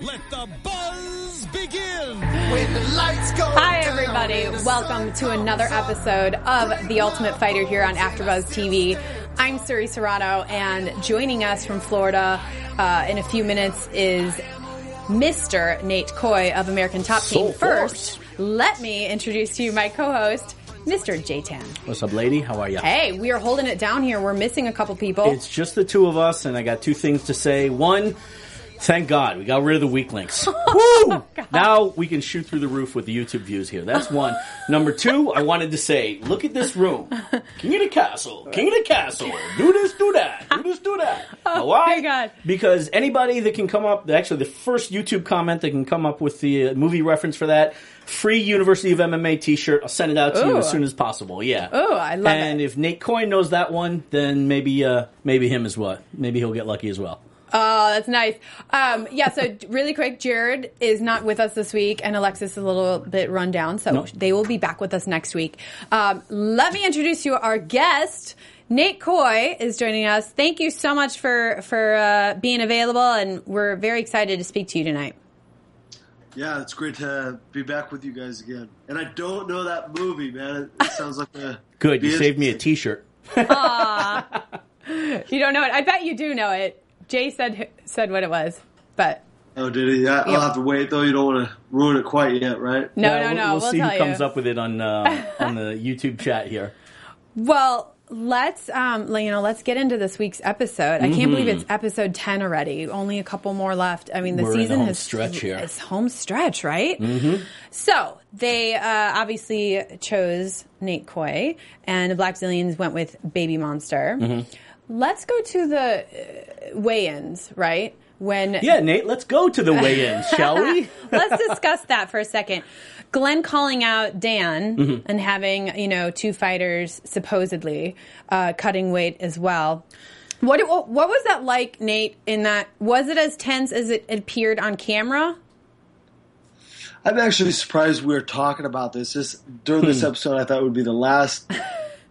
let the buzz begin! With the lights going. Hi, everybody. Welcome to another episode of The Ultimate Fighter here on AfterBuzz TV. I'm Suri Serrano, and joining us from Florida uh, in a few minutes is Mr. Nate Coy of American Top Team. So First, let me introduce to you my co-host, Mr. Jay Tan. What's up, lady? How are you? Hey, we are holding it down here. We're missing a couple people. It's just the two of us, and I got two things to say. One, thank God we got rid of the weak links. Woo! Now we can shoot through the roof with the YouTube views here. That's one. Number two, I wanted to say, look at this room. King of the castle. King of the castle. Do this, do that. Do this, do that. Why? Oh my God. Because anybody that can come up, actually, the first YouTube comment that can come up with the uh, movie reference for that, free University of MMA T-shirt. I'll send it out to you as soon as possible. Yeah. Oh, I love and it. And if Nate Coy knows that one, then maybe uh, maybe him as well. Maybe he'll get lucky as well. Oh, that's nice. Um, yeah, so really quick, Jared is not with us this week, and Alexis is a little bit run down, so No. they will be back with us next week. Um, let me introduce you our guest. Nate Coy is joining us. Thank you so much for for uh, being available, and we're very excited to speak to you tonight. Yeah, it's great to be back with you guys again. And I don't know that movie, man. It, it sounds like a Good, you saved me a interesting. T-shirt. You don't know it. I bet you do know it. Jay said said what it was, but Oh, did he? Yeah, Yeah. I'll have to wait though. You don't want to ruin it quite yet, right? no, Well, no, we'll- no. We'll, We'll, see tell who you. comes up with it on uh, on the YouTube chat here. Well, let's um, you know, let's get into this week's episode. I can't believe it's episode ten already. Only a couple more left. I mean, the Mm-hmm. We're in the season home has stretch here. It's home stretch, right? Mm-hmm. So they uh, obviously chose Nate Coy, and the Blackzilians went with Baby Monster. Mm-hmm. Let's go to the uh, weigh-ins, right? When Yeah, Nate, let's go to the weigh-ins, shall we? Let's discuss that for a second. Glenn calling out Dan Mm-hmm. and having, you know, two fighters supposedly uh, cutting weight as well. What, what what was that like, Nate? In that was it as tense as it appeared on camera? I'm actually surprised we were talking about this. This during this episode, I thought would be the last.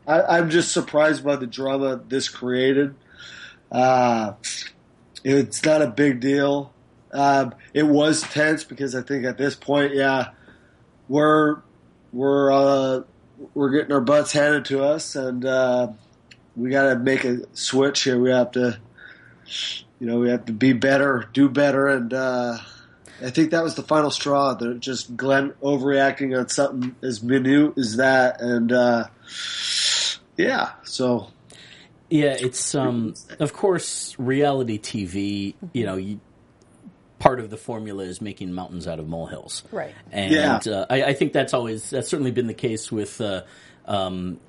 I, I'm just surprised by the drama this created. Uh, it's not a big deal. Um, it was tense because I think at this point, yeah, we're we're uh, we're getting our butts handed to us, and uh, we got to make a switch here. We have to, you know, we have to be better, do better, and uh, I think that was the final straw. That just Glenn overreacting on something as minute as that, and uh, yeah, so Yeah, it's um, of course reality TV. You know, you, part of the formula is making mountains out of molehills, Right. And Yeah. uh, I, I think that's always that's certainly been the case with. Uh, um,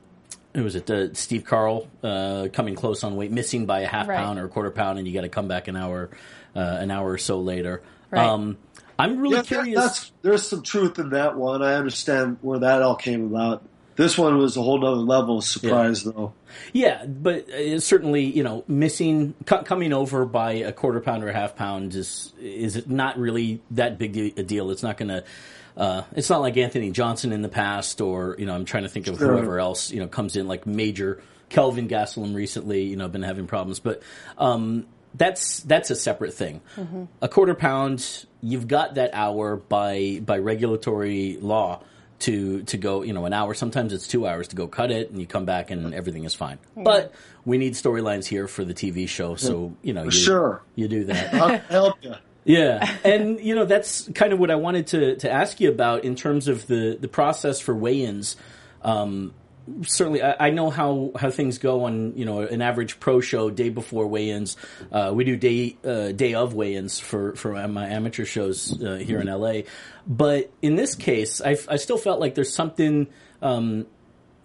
who was it? Uh, Steve Carl uh, coming close on weight, missing by a half Right. pound or a quarter pound, and you got to come back an hour, uh, an hour or so later. Right. Um, I'm really yeah, curious. that's there's some truth in that one. I understand where that all came about. This one was a whole nother level of surprise, though. Yeah, but uh, certainly, you know, missing co- coming over by a quarter pound or a half pound is is not really that big a deal. It's not going to. Uh, it's not like Anthony Johnson in the past, or you know, I'm trying to think of Sure. whoever else you know comes in like major Kelvin Gastelum recently. You know, been having problems, but um, that's that's a separate thing. A quarter pound, you've got that hour by by regulatory law to to go. You know, an hour. Sometimes it's two hours to go cut it, and you come back and everything is fine. But we need storylines here for the TV show, so you know, you, sure. you do that. I'll help you. Yeah, and you know that's kind of what I wanted to to ask you about in terms of the the process for weigh-ins. Um, certainly, I, I know how how things go on you know an average pro show day before weigh-ins. Uh, we do day uh, day of weigh-ins for for my amateur shows uh, here in LA, but in this case, I, I still felt like there's something. Um,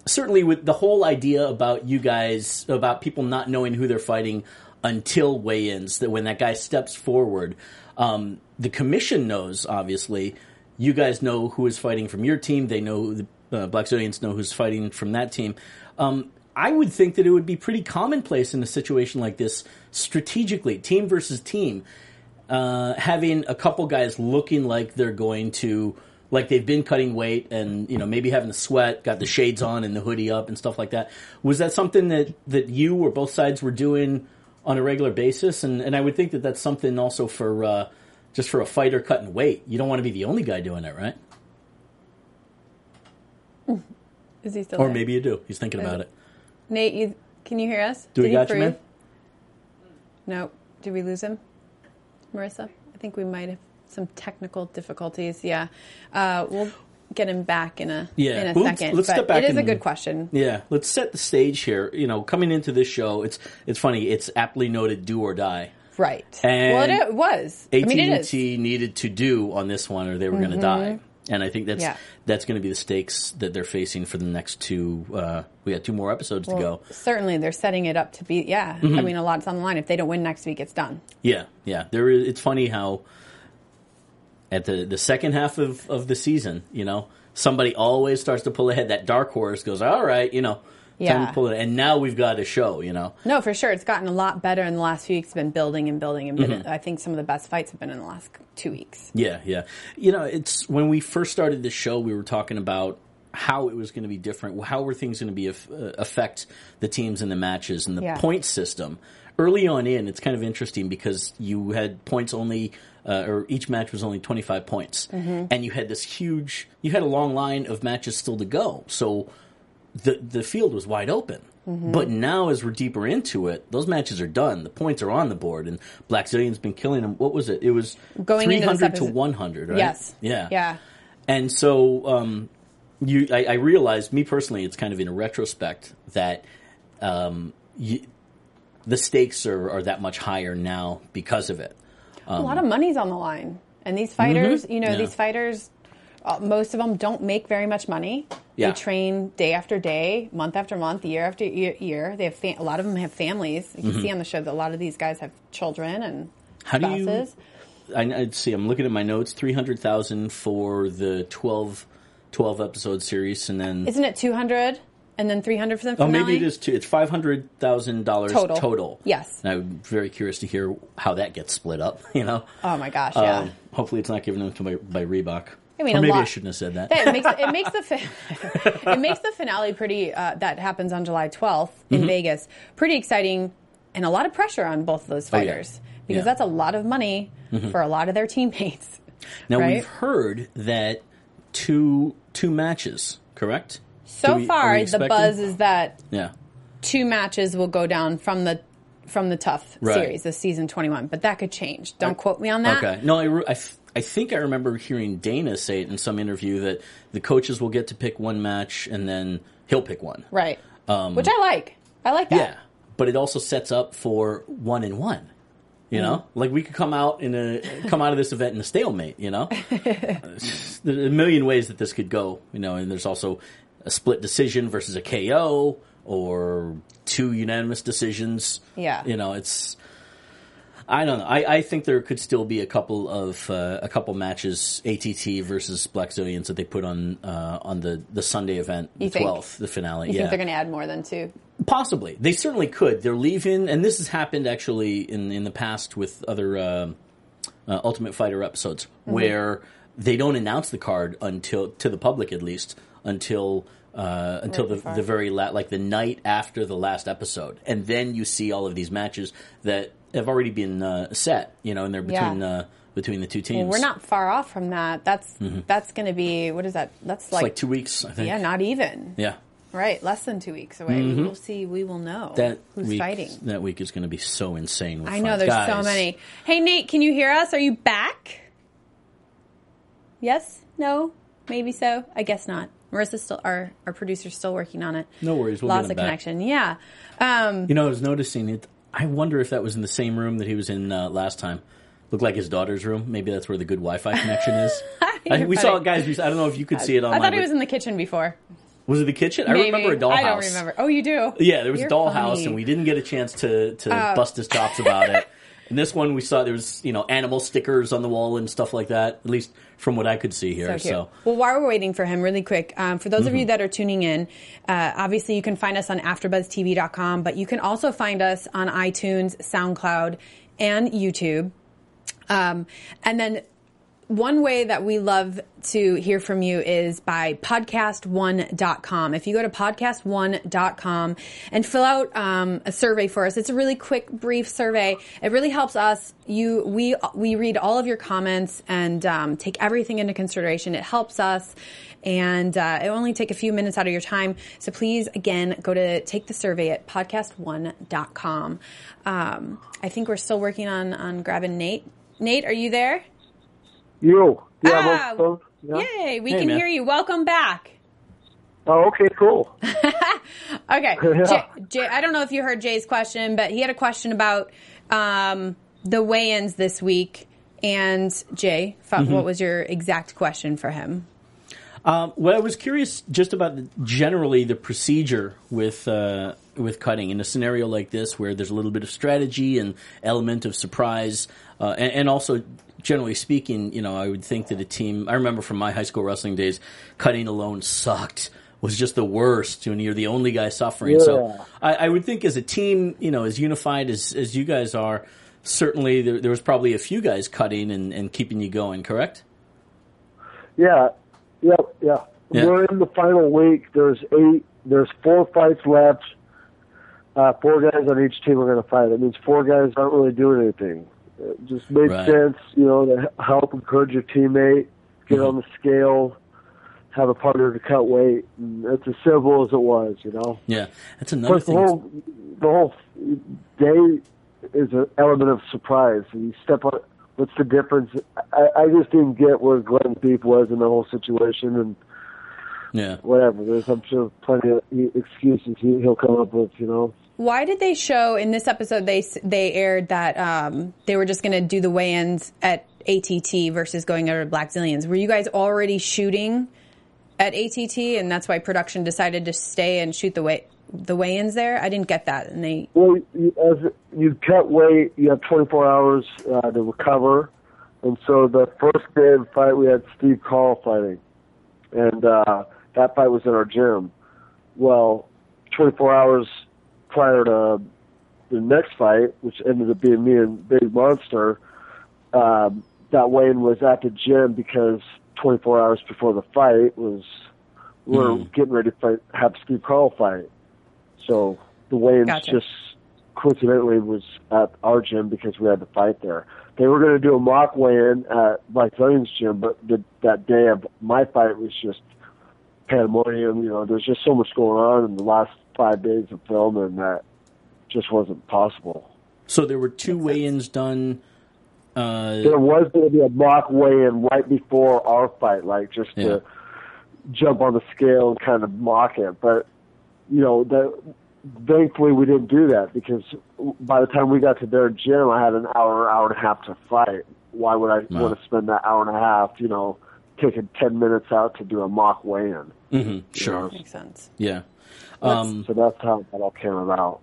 certainly with the whole idea about you guys about people not knowing who they're fighting until weigh-ins that when that guy steps forward um, the commission knows obviously you guys know who is fighting from your team they know the uh, Blackzilians know who's fighting from that team um, i would think that it would be pretty commonplace in a situation like this strategically team versus team uh, having a couple guys looking like they're going to like they've been cutting weight and you know maybe having a sweat, got the shades on and the hoodie up and stuff like that. Was that something that that you or both sides were doing on a regular basis? And and I would think that that's something also for uh, just for a fighter cutting weight. You don't want to be the only guy doing it, right? Is he still Or there? maybe you do. He's thinking about it. Nate, you can you hear us? Do we Did he got you, man? No. Did we lose him? Marissa? I think we might have some technical difficulties. Yeah. Uh, we'll get him back in a Yeah. in a Well, let's- 2nd let's but step back it is a good question. Yeah, let's set the stage here. You know, coming into this show, it's it's funny. It's aptly noted, do or die. Right. And well, it, was. AT mean, it and is. T needed to do on this one, or they were going to die. And I think that's Yeah. that's going to be the stakes that they're facing for the next two. Uh, we got two more episodes to go. Certainly, they're setting it up to be. Yeah. Mm-hmm. I mean, a lot's on the line. If they don't win next week, it's done. Yeah, yeah. There is. It's funny how at the the second half of of the season, you know, somebody always starts to pull ahead. That dark horse goes, all right, you know, time Yeah. to pull it. And now we've got a show, you know. No, for sure. It's gotten a lot better in the last few weeks. It's been building and building and building. Mm-hmm. I think some of the best fights have been in the last two weeks. Yeah, yeah. You know, it's when we first started this show, we were talking about how it was going to be different. How were things going to be uh, affect the teams in the matches and the Yeah. point system? Early on in, it's kind of interesting because you had points only, uh, or each match was only twenty five points, and you had this huge, you had a long line of matches still to go. So the the field was wide open. Mm-hmm. But now, as we're deeper into it, those matches are done. The points are on the board, and Blackzilian's been killing them. What was it? It was Going three hundred to one hundred, right? Yes. Yeah. Yeah. And so, um, you, I, I realized, me personally, it's kind of in a retrospect that um, you, the stakes are, are that much higher now because of it. a lot of money's on the line, and these fighters, you know, Um, mm-hmm. Yeah. these fighters, uh, most of them don't make very much money. Yeah. They train day after day, month after month, year after year. year. They have fa- a lot of them have families. You can see on the show that a lot of these guys have children and Mm-hmm. How do you- spouses. I, I see. I'm looking at my notes. Three hundred thousand for the 12, 12 episode series, and then Isn't it two hundred and then three hundred for the oh, finale? maybe it is two. It's five hundred thousand dollars Total. Total. Yes. And I'm very curious to hear how that gets split up. You know. Oh my gosh, yeah. Um, hopefully, it's not given them to by, by Reebok. I mean, or maybe I lot- shouldn't have said that. it makes it makes the fi- it makes the finale pretty. Uh, that happens on July 12th in Mm-hmm. Vegas. Pretty exciting, and a lot of pressure on both of those Oh, yeah. fighters because Yeah. Mm-hmm. that's a lot of money for a lot of their teammates. Now right? we've heard that two two matches, correct? So we- far, the buzz is that Yeah. two matches will go down from the from the TUF Right. series, the season 21, but that could change. Don't quote me on that. Okay. No, I, I, I think I remember hearing Dana say it in some interview that the coaches will get to pick one match and then he'll pick one. Right. Which I like. I like that. Um, Yeah, but it also sets up for one and one. You know, Mm-hmm. like we could come out in a come out of this event in a stalemate. You know, there's a million ways that this could go. You know, and there's also a split decision versus a KO or two unanimous decisions. Yeah. you know, it's. I don't know. I, I think there could still be a couple of uh, a couple matches ATT versus Blackzilians that they put on uh, on the, the Sunday event, the You think? twelfth, the finale. You yeah, think they're going to add more than two? Possibly, they certainly could. They're leaving, and this has happened actually in in the past with other um uh, Ultimate Fighter episodes where they don't announce the card until to the public, at least until uh, until the, the very la- like the night after the last episode, and then you see all of these matches that have already been uh, set. You know, and they're between Yeah. uh, between the two teams. We're not far off from that. That's that's going to be what is that? That's It's like, like, two weeks, I think. yeah, not even yeah. right, less than two weeks away. We will see. We will know Mm-hmm. That who's week, fighting. That week is going to be so insane. With I know there's so many. Hey Nate, can you hear us? Are you back? Yes? No? Maybe so? I guess not. Marissa's still our our producer's still working on it. No worries, we'll the him back. connection. Yeah. Um, You know, I was noticing it. I wonder if that was in the same room that he was in uh, last time. Looked like his daughter's room. Maybe that's where the good Wi-Fi connection is. I, we saw it, guys. I don't know if you could see it on there. I thought he but was in the kitchen before. Was it the kitchen? I remember a dollhouse. I don't remember. Oh, you do? Yeah, there was You're a dollhouse, funny. and we didn't get a chance to to Oh. bust his chops about it. And this one, we saw there was you know animal stickers on the wall and stuff like that. At least from what I could see here. So So. Well, while we're waiting for him, really quick, um, for those of Mm-hmm. you that are tuning in, uh, obviously you can find us on AfterBuzzTV.com, but you can also find us on iTunes, SoundCloud, and YouTube. Um, and then one way that we love to hear from you is by podcast1.com. If you go to podcast1.com and fill out um, a survey for us, it's a really quick, brief survey. It really helps us. You, we, we read all of your comments and um, take everything into consideration. It helps us. And uh, it only take a few minutes out of your time. So please, again, go to take the survey at podcast1.com. Um, I think we're still working on, on grabbing Nate. Nate, are you there? You. Yeah, Ah, well, yeah. Yay, we Hey, can man. hear you. Welcome back. Oh, okay, cool. Okay. Yeah. Jay, Jay, I don't know if you heard Jay's question, but he had a question about um, the weigh ins this week. And Jay, Mm-hmm. what was your exact question for him? um, well, I was curious just about the, generally the procedure with uh, with cutting in a scenario like this, where there's a little bit of strategy and element of surprise, uh, and, and also generally speaking, you know, I would think that a team. I remember from my high school wrestling days, cutting alone sucked. Was just the worst when you're the only guy suffering. So I, I would think as a team, you know, as unified as as you guys are, certainly there, there was probably a few guys cutting and, and keeping you going. Correct? Yeah, yep, yeah. Yeah. We're in the final week. There's eight. There's four fights left. Uh, four guys on each team are going to fight. That means four guys aren't really doing anything. It just made Right. sense, you know, to help encourage your teammate, get Mm-hmm. on the scale, have a partner to cut weight. And it's as simple as it was, you know. Yeah, that's another Plus, the thing. whole the whole day is an element of surprise. and You step on. What's the difference? I, I just didn't get where Glenn Beef was in the whole situation, and yeah. whatever. There's, I'm sure, plenty of excuses he, he'll come up with. You know. Why did they show in this episode they they aired that um, they were just going to do the weigh-ins at ATT versus going over to Blackzilians? Were you guys already shooting at ATT, and that's why production decided to stay and shoot the weigh the weigh-ins there? I didn't get that, and they Well, you, as you cut weight, you have 24 hours uh, to recover, and so the first day of the fight, we had Steve Carl fighting, and uh, that fight was in our gym. Well, 24 hours prior to the next fight, which ended up being me and Big Monster, um, that weigh-in was at the gym because 24 hours before the fight was we we're Mhm. getting ready to fight, have Steve Carl fight. So the weigh-ins Gotcha. just coincidentally was at our gym because we had to fight there. They were going to do a mock weigh-in at Blackzilian's gym, but the, that day of my fight was just pandemonium. You know, there's just so much going on in the last five days of filming that just wasn't possible. So there were two weigh-ins done. Uh, There was going to be a mock weigh-in right before our fight, like just Yeah. to jump on the scale and kind of mock it. But you know, the, thankfully we didn't do that because by the time we got to their gym, I had an hour, hour and a half to fight. Why would I Wow. want to spend that hour and a half? You know, taking ten minutes out to do a mock weigh-in. mhm, sure. makes sense. Yeah. Um, So that's how that all came about.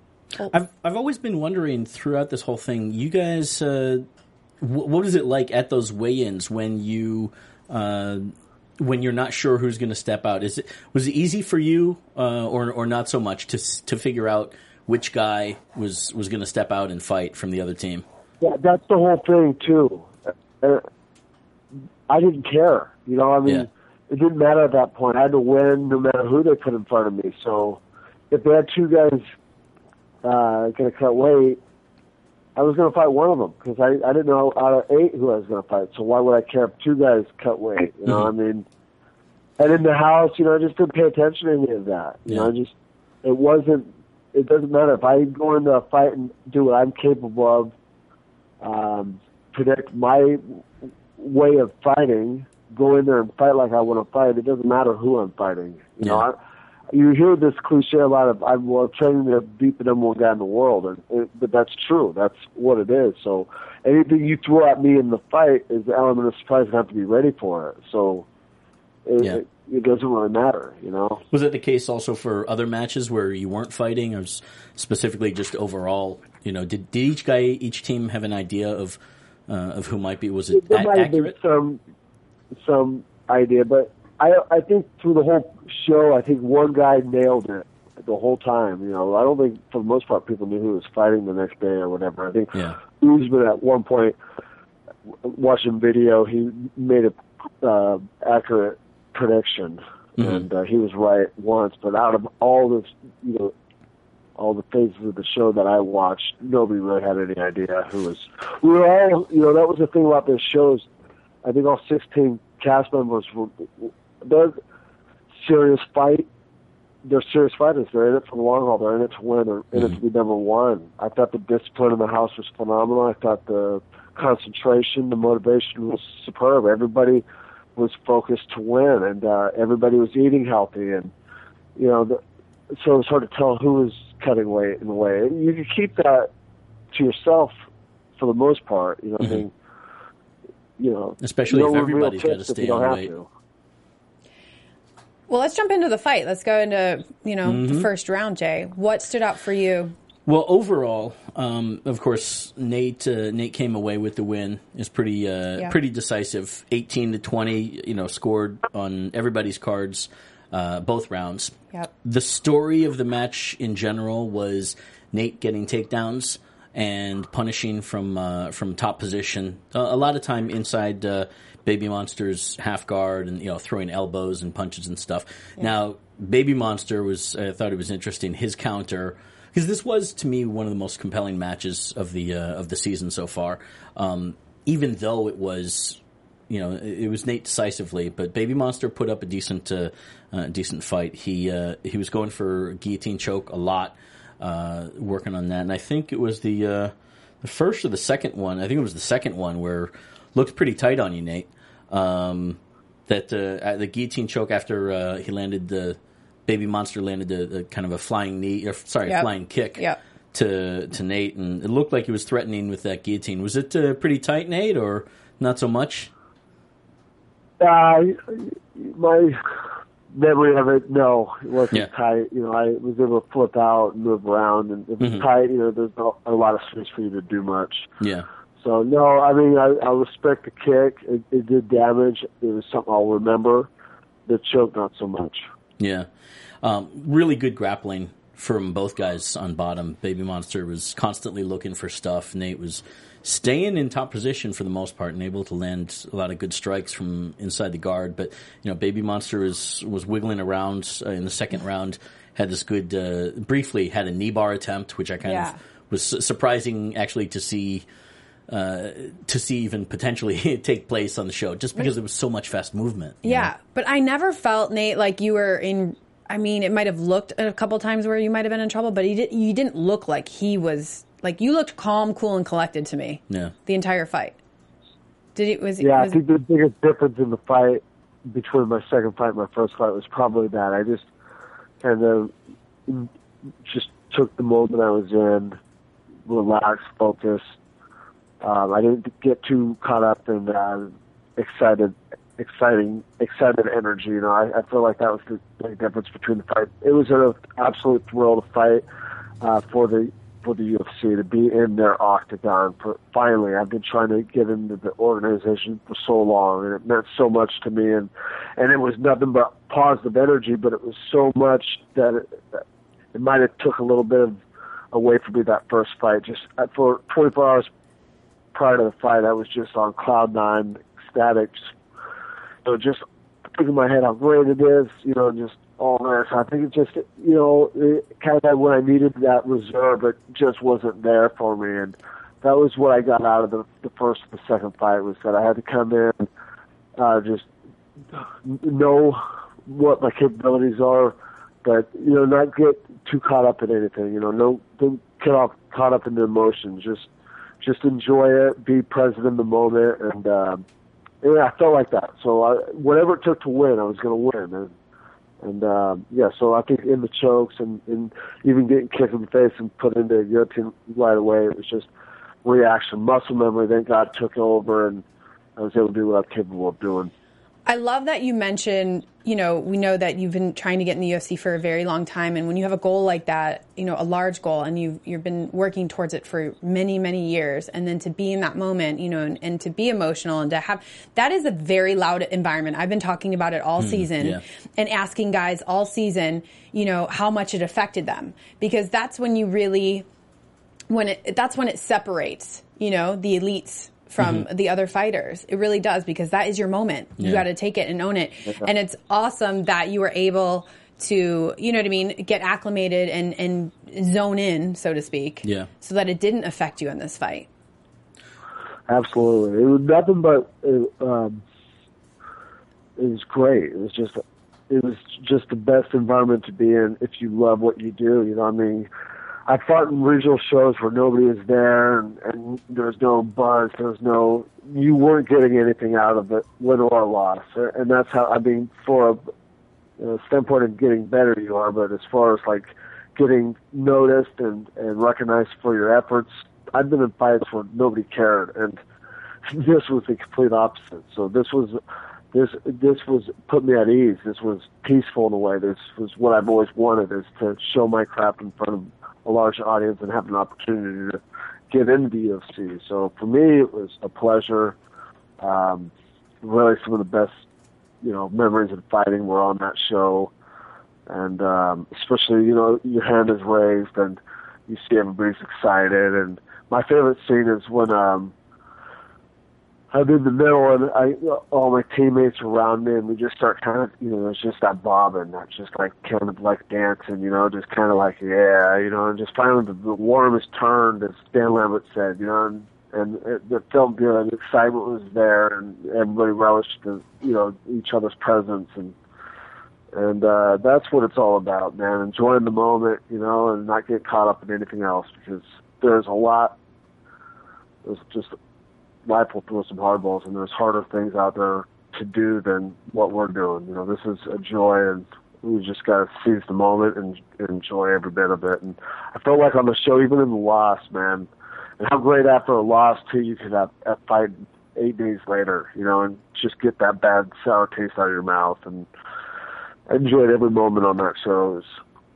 I've I've always been wondering throughout this whole thing, you guys, uh, wh- what is it like at those weigh-ins when you uh, when you're not sure who's going to step out? Is it was it easy for you, uh, or or not so much to to figure out which guy was was going to step out and fight from the other team? Yeah, that's the whole thing too. Uh, I didn't care. You know, I mean, Yeah. it didn't matter at that point. I had to win no matter who they put in front of me. So if they had two guys uh, going to cut weight, I was going to fight one of them because I, I didn't know out of eight who I was going to fight. So why would I care if two guys cut weight? You know, I mean, and in the house, you know, I just didn't pay attention to any of that. You know, I just it wasn't. It doesn't matter if I go into a fight and do what I'm capable of um, predict my way of fighting, go in there and fight like I want to fight. It doesn't matter who I'm fighting. You know, I, you hear this cliche a lot of I'm well, training to beat the number one guy in the world, and it, but that's true. That's what it is. So anything you throw at me in the fight is the element of surprise, and I have to be ready for it. So. It, Yeah. it, it doesn't really matter, you know. Was it the case also for other matches where you weren't fighting, or specifically just overall? You know, did, did each guy, each team have an idea of uh, of who might be? Was it there a- might have been some some idea, but I I think through the whole show, I think one guy nailed it the whole time. You know, I don't think for the most part people knew who was fighting the next day or whatever. I think Yeah. Usman at one point watching video, he made a uh, accurate prediction, Mhm. and uh, he was right once. But out of all the you know all the phases of the show that I watched, nobody really had any idea who was. We were all you know that was the thing about this shows. I think all sixteen cast members were they're serious fight. They're serious fighters. They're in it for the long haul. They're in it to win. They're in it to be number one. I thought the discipline in the house was phenomenal. I thought the concentration, the motivation was superb. Everybody was focused to win, and uh, everybody was eating healthy, and you know, the, so it was hard to tell who was cutting weight in a way. You can keep that to yourself for the most part. You know, what I mean, you know, Especially you if everybody's gotta stay on weight. to. Well, let's jump into the fight. Let's go into you know Mm-hmm. the first round. Jay, what stood out for you? Well, overall, um, of course, Nate uh, Nate came away with the win. is pretty uh, Yeah. pretty decisive. Eighteen to twenty, you know, scored on everybody's cards, uh, both rounds. Yep. The story of the match in general was Nate getting takedowns and punishing from uh, from top position. Uh, a lot of time inside uh, Baby Monster's half guard and you know throwing elbows and punches and stuff. Now Baby Monster was I thought it was interesting his counter because this was to me one of the most compelling matches of the uh, of the season so far. Um, even though it was you know, it it was Nate decisively, but Baby Monster put up a decent, uh, uh, decent fight. He uh, he was going for guillotine choke a lot, uh, working on that, and I think it was the uh, the first or the second one. I think it was the second one where looked pretty tight on you, Nate. Um, that uh, uh, the guillotine choke after uh, he landed the Baby Monster landed the, the kind of a flying knee, or sorry, Yep. flying kick. Yep. To, to Nate, and it looked like he was threatening with that guillotine. Was it uh, pretty tight, Nate, or not so much? Uh, my memory of it, no, it wasn't Yeah. tight. You know, I was able to flip out and move around, and if it's Mhm. tight, you know, there's not a lot of space for you to do much. Yeah. So no, I mean, I, I respect the kick. It, it did damage. It was something I'll remember. The choke, not so much. Yeah. Um, really good grappling from both guys on bottom. Baby Monster was constantly looking for stuff. Nate was staying in top position for the most part and able to land a lot of good strikes from inside the guard. But, you know, Baby Monster was, was wiggling around uh, in the second round, had this good, uh, briefly had a knee bar attempt, which I kind Yeah. of was su- surprising actually to see. Uh, to see even potentially take place on the show, just because there was so much fast movement. Yeah, know? but I never felt Nate like you were in. I mean, it might have looked a couple times where you might have been in trouble, but he did. You didn't look like he was like you looked calm, cool, and collected to me. Yeah. the entire fight. Did it was Yeah, was, I think the biggest difference in the fight between my second fight and my first fight was probably that I just kind of just took the moment I was in, relaxed, focused. Um, I didn't get too caught up in uh, excited, exciting, excited energy. You know, I, I feel like that was the big difference between the fight. It was an absolute thrill to fight uh, for the for the UFC to be in their octagon. For, finally, I've been trying to get into the organization for so long, and it meant so much to me. And and it was nothing but positive energy, but it was so much that it, it might have took a little bit of away from me that first fight. Just uh, for 24 hours prior to the fight, I was just on cloud nine, ecstatic. Just, just thinking in my head how great it is, you know, just all this. I think it just, you know, it kind of when I needed that reserve, it just wasn't there for me, and that was what I got out of the the first and the second fight was that I had to come in, uh, just know what my capabilities are, but you know, not get too caught up in anything. You know, no, don't get off caught up in the emotions. Just just enjoy it, be present in the moment, and um, yeah, I felt like that. So I, whatever it took to win, I was going to win, and and um, yeah. So I think in the chokes and, and even getting kicked in the face and put into a guillotine right away, it was just reaction, muscle memory. Thank God took over, and I was able to do what I'm capable of doing. I love that you mentioned, you know, we know that you've been trying to get in the UFC for a very long time. And when you have a goal like that, you know, a large goal, and you've, you've been working towards it for many, many years, and then to be in that moment, you know, and, and to be emotional and to have that is a very loud environment. I've been talking about it all hmm, season yeah. and asking guys all season, you know, how much it affected them because that's when you really, when it, that's when it separates, you know, the elites from the other fighters. It really does because that is your moment. You got to take it and own it. And it's awesome that you were able to, you know what I mean, get acclimated and, and zone in, so to speak. Yeah. So that it didn't affect you in this fight. Absolutely, it was nothing but it, um, it was great. It was just it was just the best environment to be in if you love what you do. You know, what I mean, I fought in regional shows where nobody was there and, and there was no buzz. There was no you weren't getting anything out of it, win or loss. And that's how I mean, for a, a standpoint of getting better, you are. But as far as like getting noticed and and recognized for your efforts, I've been in fights where nobody cared, and this was the complete opposite. So this was this this was put me at ease. This was peaceful in a way. This was what I've always wanted: is to show my craft in front of a large audience and have an opportunity to get into the UFC. So for me, it was a pleasure. Um, really, some of the best you know memories of fighting were on that show, and um, especially you know your hand is raised and you see everybody's excited. And my favorite scene is when um, I'm in the middle and I all my teammates around me and we just start kind of you know it's just that bobbing, not just like kind of like dancing, you know, just kind of like yeah, you know, and just finally the, the warm is turned, as Dan Lambert said, you know, and and it, it felt good. The excitement was there, and everybody relished the you know each other's presence and and uh, that's what it's all about, man. Enjoying the moment, you know, and not get caught up in anything else because there's a lot. There's just life will throw some hardballs, and there's harder things out there to do than what we're doing. You know, this is a joy, and we just got to seize the moment and, and enjoy every bit of it. And I felt like on the show, even in the loss, man, and how great after a loss too, you could have a fight eight days later, you know, and just get that bad sour taste out of your mouth and. I enjoyed every moment on that show. It was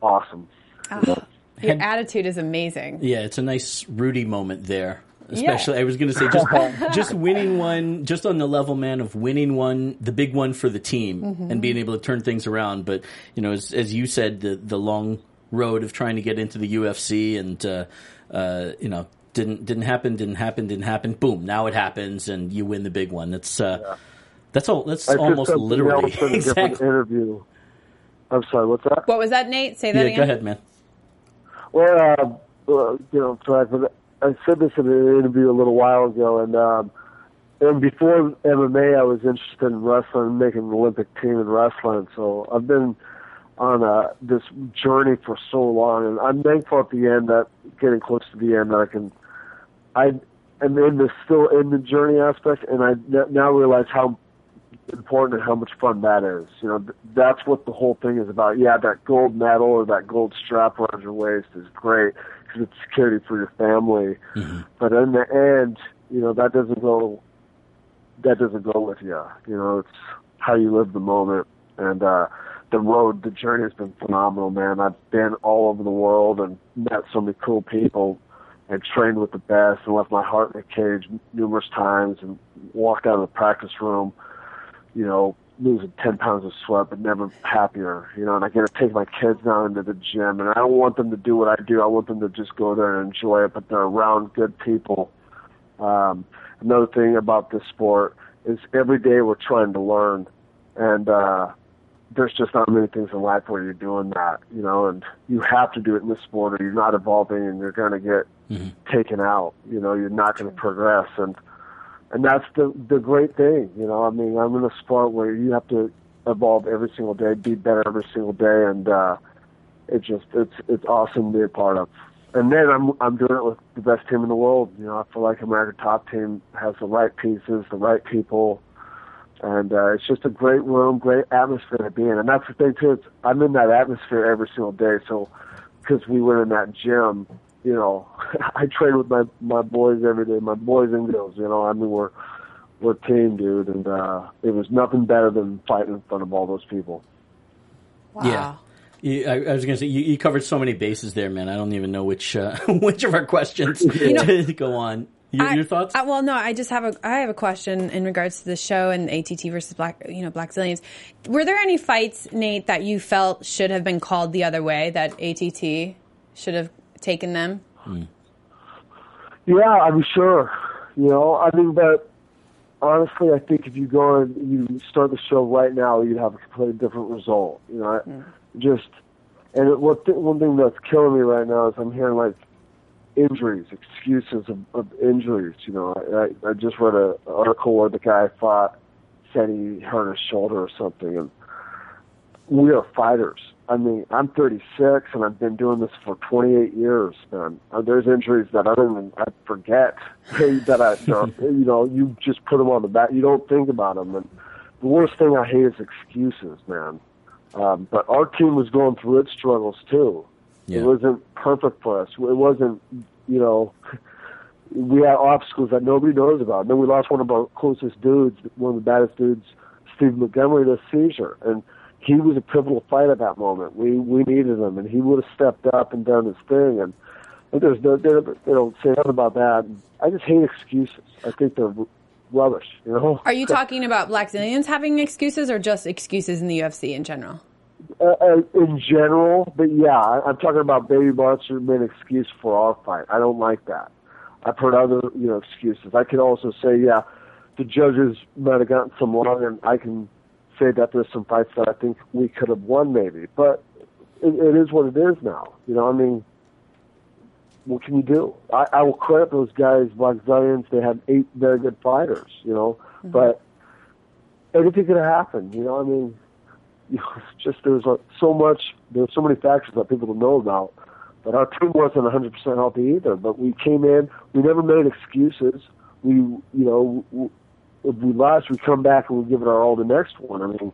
awesome. Ah. Your attitude is amazing. Yeah, it's a nice Rudy moment there. Especially, I was going to say just just winning one, just on the level, man, of winning one, the big one for the team, and being able to turn things around. But you know, as, as you said, the the long road of trying to get into the UFC, and uh, uh, you know, didn't didn't happen, didn't happen, didn't happen. Boom, now it happens, and you win the big one. That's uh, that's all. That's I almost literally else in a different exactly. interview. I'm sorry. What's that? What was that, Nate? Say that Yeah, again. go ahead, man. Well, uh, uh, you know, so I, I said this in an interview a little while ago, and um, and before MMA, I was interested in wrestling, making an Olympic team in wrestling. So I've been on uh, this journey for so long, and I'm thankful at the end that getting close to the end that I can, I am in the still in the journey aspect, and I now realize how important and how much fun that is. You know, that's what the whole thing is about. Yeah, that gold medal or that gold strap around your waist is great because it's security for your family. But in the end, you know, that doesn't go. That doesn't go with you. You know, it's how you live the moment and uh the road. The journey has been phenomenal, man. I've been all over the world and met so many cool people and trained with the best and left my heart in a cage numerous times and walked out of the practice room you know, losing 10 pounds of sweat, but never happier, you know, and I get to take my kids now into the gym, and I don't want them to do what I do. I want them to just go there and enjoy it, but they're around good people. Um, another thing about this sport is every day we're trying to learn, and, uh, there's just not many things in life where you're doing that, you know, and you have to do it in this sport or you're not evolving and you're going to get taken out, you know, you're not going to progress. And, and that's the the great thing, you know. I mean, I'm in a sport where you have to evolve every single day, be better every single day, and uh, it just it's it's awesome to be a part of. And then I'm I'm doing it with the best team in the world. You know, I feel like American Top Team has the right pieces, the right people, and uh, it's just a great room, great atmosphere to be in. And that's the thing too. It's, I'm in that atmosphere every single day. So because we were in that gym, you know, I train with my my boys every day, my boys and girls. You know, I mean we're we're team, dude, and uh, it was nothing better than fighting in front of all those people. Wow. Yeah. You, I, I was going to say you, you covered so many bases there, man. I don't even know which uh, which of our questions to go on. Your, I- your thoughts? I, well, no, I just have a I have a question in regards to the show and ATT versus Black, you know, Blackzilians. Were there any fights, Nate, that you felt should have been called the other way? That ATT should have taken them? Yeah, I'm sure. You know, I mean, but honestly, I think if you go and you start the show right now, you'd have a completely different result. You know, I, hmm. just and it, what th- one thing that's killing me right now is I'm hearing like injuries, excuses of, of injuries. You know, I, I I just read an article where the guy fought, said he hurt his shoulder or something, and we are fighters. I mean, I'm 36 and I've been doing this for 28 years, man. Uh, There's injuries that I don't even I forget that I, you know, you just put them on the back. You don't think about them. And the worst thing I hate is excuses, man. Um, but our team was going through its struggles too. Yeah. It wasn't perfect for us. It wasn't, you know, we had obstacles that nobody knows about. And then we lost one of our closest dudes, one of the baddest dudes, Steve Montgomery, to seizure. And he was a pivotal fight at that moment. We we needed him, and he would have stepped up and done his thing. And, and there's no, they, they don't say nothing about that. I just hate excuses. I think they're rubbish. You know. Are you talking about Blackzilians having excuses, or just excuses in the UFC in general? uh, uh, in general, but yeah, I, I'm talking about Baby Monster being an excuse for our fight. I don't like that. I've heard other, you know, excuses. I could also say, yeah, the judges might have gotten some wrong, and I can say that there's some fights that I think we could have won, maybe. But it, it is what it is now. You know, I mean, what can you do? I, I will credit those guys, Blackzilians. They had eight very good fighters, you know, mm-hmm. but anything could have happened. You know, I mean, you know, it's just there's like so much, there's so many factors that people don't know about. But our team wasn't 100% healthy either. But we came in, we never made excuses. We, you know, w- if we lost, we come back and we give it our all the next one. I mean,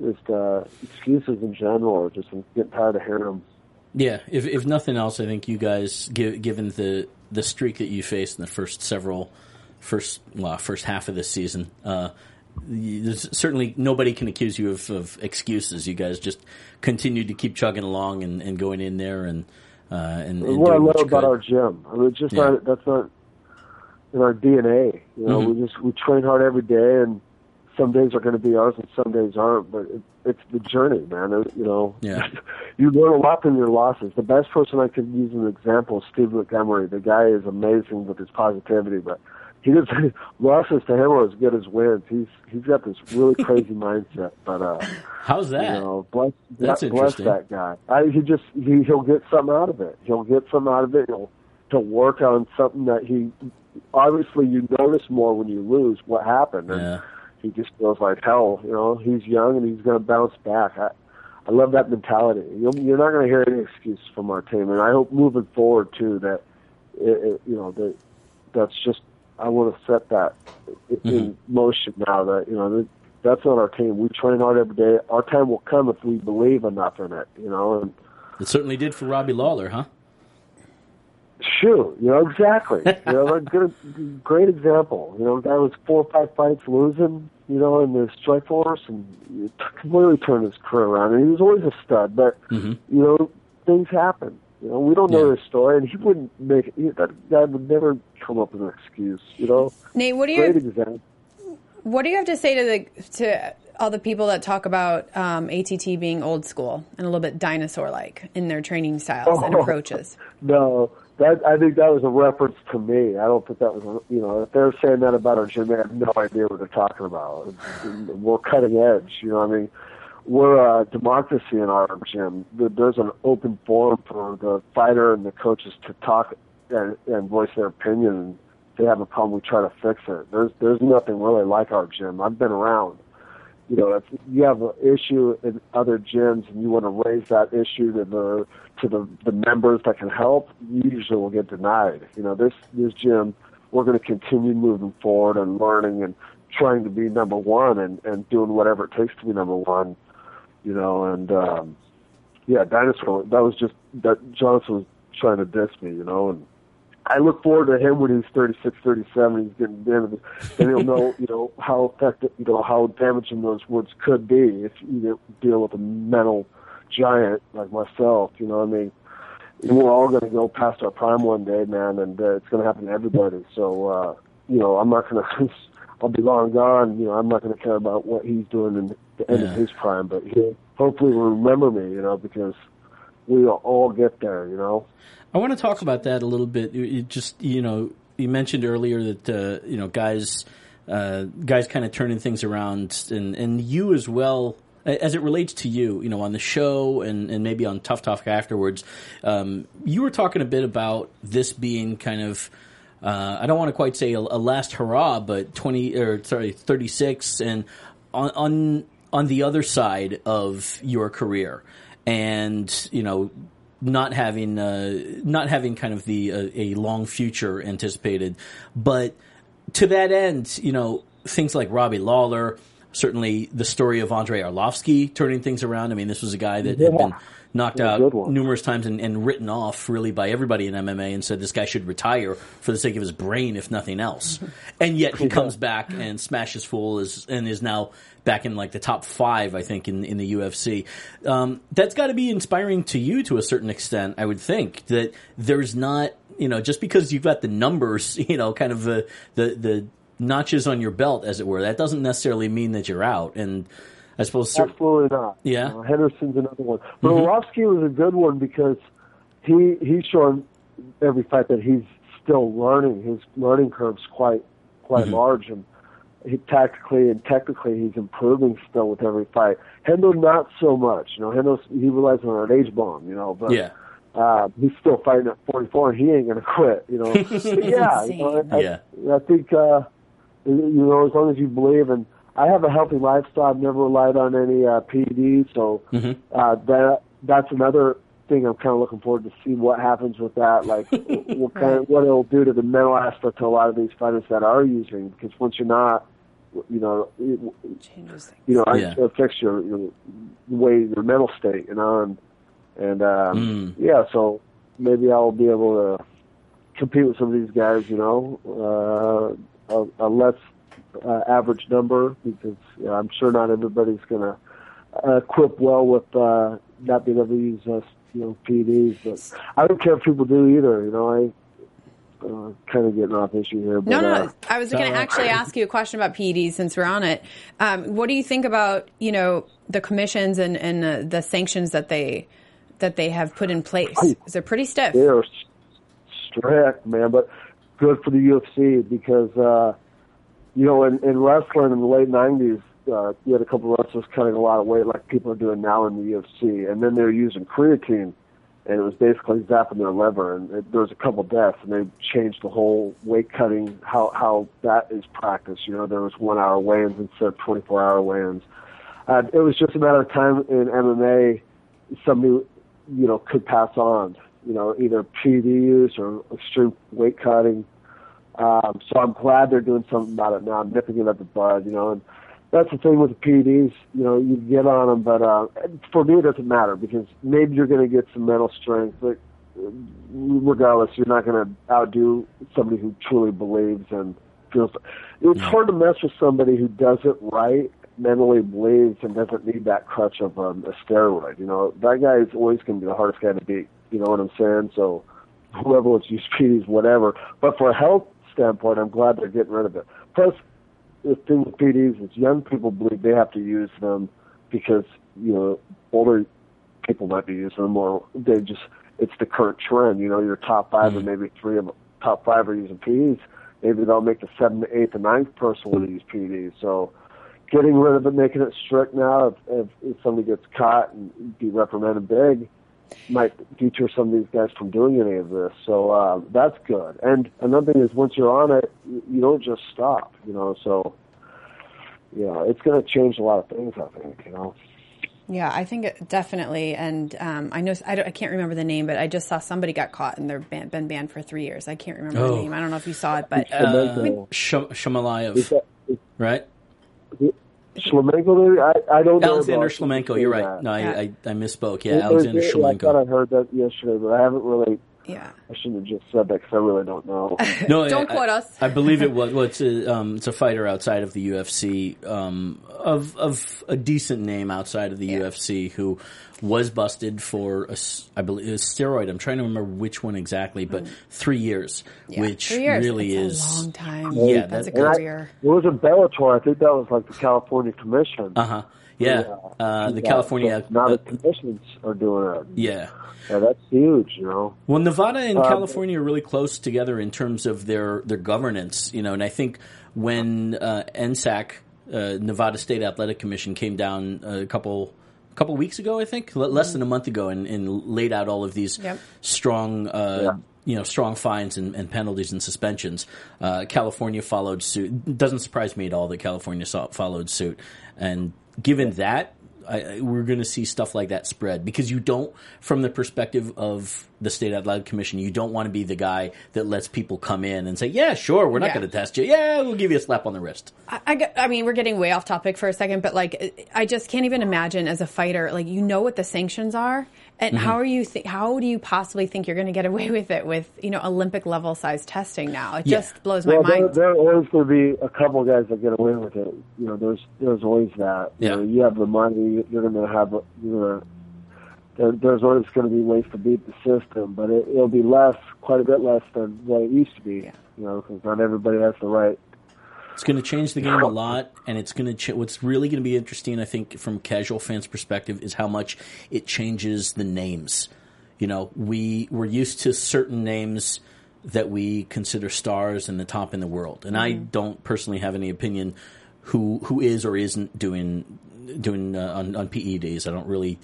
just uh, excuses in general are just I'm getting tired of hearing them. Yeah, if if nothing else, I think you guys, gi- given the the streak that you faced in the first several, first well, first half of this season, uh, there's certainly nobody can accuse you of, of excuses. You guys just continued to keep chugging along and, and going in there and uh, and, and what I love about could. our gym. I mean, it's just Yeah. not that's not in our DNA. You know, Mhm. we just we train hard every day, and some days are going to be ours and some days aren't. But it, it's the journey, man. It- you know, Yeah. you learn a lot from your losses. The best person I could use as an example is Steve Montgomery. The guy is amazing with his positivity, but he doesn't losses to him are as good as wins. He's he's got this really crazy mindset, but. uh How's that? you know, bless, That's bless that guy. I, he just he, he'll get something out of it. He'll get something out of it. He'll he'll work on something that he obviously you notice more when you lose what happened. And Yeah. he just feels like hell. You know, he's young and he's going to bounce back. I, I love that mentality. You'll, you're not going to hear any excuse from our team, and I hope moving forward too that it, it, you know that that's just I want to set that in mm-hmm. motion now. That you know that that's not our team. We train hard every day. Our time will come if we believe enough in it. You know, and It certainly did for Robbie Lawler, huh? Shoot, you know exactly. you know, a good, great example. You know, guy was four or five fights losing. You know, in the Strikeforce, and it completely turned his career around. And he was always a stud, but Mhm. you know, things happen. You know, we don't know Yeah. his story, and he wouldn't make he, that guy would never come up with an excuse. You know, Nate, what do great you example. what do you have to say to the to all the people that talk about um, ATT being old school and a little bit dinosaur like in their training styles and Oh. approaches? No, that I think that was a reference to me. I don't think that was, you know, if they're saying that about our gym, they have no idea what they're talking about. We're cutting edge, you know. what I mean, we're a democracy in our gym. There's an open forum for the fighter and the coaches to talk and, and voice their opinion. If they have a problem, we try to fix it. There's there's nothing really like our gym. I've been around you know, if you have an issue in other gyms and you want to raise that issue to the to the, the members that can help, you usually will get denied. You know, this this gym, we're going to continue moving forward and learning and trying to be number one and and doing whatever it takes to be number one. You know, and um, yeah, dinosaur. That was just that Johnson was trying to diss me. You know, and I look forward to him when he's 36, 37. He's getting into and he'll know, you know, how effective, you know, how damaging those words could be if you deal with a mental giant like myself. You know, what I mean, we're all going to go past our prime one day, man, and uh, it's going to happen to everybody. So, uh, you know, I'm not going to. I'll be long gone. You know, I'm not going to care about what he's doing in the end yeah. of his prime, but he'll hopefully remember me. You know, because we all get there. You know. I want to talk about that a little bit. You just you know you mentioned earlier that uh, you know guys uh, guys kind of turning things around and and you as well as it relates to you, you know, on the show and, and maybe on TUF Talk afterwards, um, you were talking a bit about this being kind of, uh, I don't want to quite say a, a, last hurrah, but 20, or sorry, 36 and on, on, on the other side of your career and, you know, not having uh, not having kind of the uh, a long future anticipated, but to that end, you know things like Robbie Lawler, certainly the story of Andrei Arlovski turning things around. I mean, this was a guy that yeah. had been knocked out numerous times and, and, written off really by everybody in MMA and said this guy should retire for the sake of his brain, if nothing else. and yet he comes back and smashes full is, and is now back in like the top five, I think, in, in the UFC. Um, that's got to be inspiring to you to a certain extent, I would think, that there's not, you know, just because you've got the numbers, you know, kind of the, the, the notches on your belt, as it were, that doesn't necessarily mean that you're out. And I suppose absolutely not. Yeah, Henderson's another one, but mm-hmm. Arlovski was a good one because he he's shown every fight that he's still learning. His learning curve's quite quite mm-hmm. large, and he, tactically and technically he's improving still with every fight. Hendo not so much. You know, Hendo he relies on an H bomb. You know, but yeah. Uh, he's still fighting at 44, and he ain't gonna quit. You know, yeah, you know, I, yeah. I, I think uh, you know as long as you believe and I have a healthy lifestyle. I've never relied on any uh, PEDs, so mm-hmm. uh, that that's another thing I'm kind of looking forward to see what happens with that. Like what kind of, what it'll do to the mental aspect to a lot of these fighters that are using. Because once you're not, you know, it, changes. You know, yeah. it affects your, your way your mental state. You know, and and um, mm. yeah, so maybe I'll be able to compete with some of these guys. You know, uh, a, a less uh, average number because you know, I'm sure not everybody's going to uh, equip well with uh, not being able to use uh, you know PEDs. But I don't care if people do either. You know, I. Uh, kind of getting off issue here. But, no, no, uh, I was going to actually ask you a question about PEDs since we're on it. Um, what do you think about you know the commissions and and uh, the sanctions that they that they have put in place? They're pretty stiff. They're strict, man, but good for the UFC because uh, you know, in, in wrestling in the late '90s, uh, you had a couple of wrestlers cutting a lot of weight, like people are doing now in the UFC, and then they were using creatine, and it was basically zapping their liver, and it, there was a couple deaths, and they changed the whole weight cutting how how that is practiced. You know, there was one hour weigh-ins instead of 24 hour weigh-ins. Uh, it was just a matter of time in MMA somebody you know could pass on. You know, either PED use or extreme weight cutting um, so I'm glad they're doing something about it now. I'm nipping it at the bud, you know. And that's the thing with the PEDs, you know, you get on them, but uh, for me it doesn't matter because maybe you're going to get some mental strength, but regardless, you're not going to outdo somebody who truly believes and feels. It's hard to mess with somebody who does it right, mentally believes, and doesn't need that crutch of um, a steroid. You know, that guy is always going to be the hardest guy to beat. You know what I'm saying? So whoever wants to use PEDs, whatever. But for health standpoint, I'm glad they're getting rid of it. Plus, the thing with PEDs is young people believe they have to use them because you know older people might be using them, or they just it's the current trend. You know, your top 5 mm-hmm. and maybe three of the top five are using PEDs. Maybe they'll make the seventh, eighth, and ninth person want to use PEDs. So, getting rid of it, making it strict now, if, if, if somebody gets caught and be reprimanded big, might deter some of these guys from doing any of this. So uh, that's good. And another thing is, once you're on it, you don't just stop. You know, so yeah, it's going to change a lot of things. I think. You know. Yeah, I think it, definitely. And um, I know I, I, can't remember the name, but I just saw somebody got caught and they're ban- been banned for three years. I can't remember oh. the name. I don't know if you saw it, but uh, Sh- Shamalayev, right? Shlemenko, I, I don't know. Alexander Shlemenko, you're right. That. No, I, I, I, misspoke. Yeah, Alexander Shlemenko. I thought I heard that yesterday, but I haven't really Yeah. I shouldn't have just said that because I really don't know. No, Don't I, quote I- us. I believe it was. Well, it's a um, it's a fighter outside of the UFC um, of of a decent name outside of the Yeah. UFC who was busted for a s I believe a steroid. I'm trying to remember which one exactly, but three years, Mm. Yeah. which Three years. really It's is a long time. Yeah, that's a that- And I- career. it was in Bellator. I think that was like the California Commission. Uh huh. Yeah, uh, the Yeah, California. so now uh, the commissions are doing it. yeah. Yeah, that's huge. You know. Well, Nevada and Um, California are really close together in terms of their their governance, you know. And I think when uh, NSAC, uh, Nevada State Athletic Commission, came down a couple a couple weeks ago, I think less than a month ago, and, and laid out all of these Yep. strong. Uh, Yeah. You know, strong fines and, and penalties and suspensions. Uh, California followed suit. Doesn't surprise me at all that California saw, followed suit. And given that, I, we're going to see stuff like that spread because you don't, from the perspective of the state athletic commission, you don't want to be the guy that lets people come in and say, "Yeah, sure, we're not Yeah. going to test you. Yeah, we'll give you a slap on the wrist." I, I, I mean, we're getting way off topic for a second, but like, I just can't even imagine as a fighter, like, you know what the sanctions are, and Mm-hmm. how are you? Th- how do you possibly think you're going to get away with it with you know Olympic level size testing now? It Yeah. just blows my there, mind. there are always going to be a couple of guys that get away with it. You know, there's there's always that. You Yeah. know, you have the money. You're going to have. You're going to. There, there's always going to be ways to beat the system, but it, it'll be less, quite a bit less than what it used to be. Yeah. You know, because not everybody has the right. It's going to change the game a lot, and it's going to. Ch- what's really going to be interesting, I think, from casual fans' perspective, is how much it changes the names. You know, we we're used to certain names that we consider stars and the top in the world, and I don't personally have any opinion who who is or isn't doing doing uh, on on PEDs. I don't really.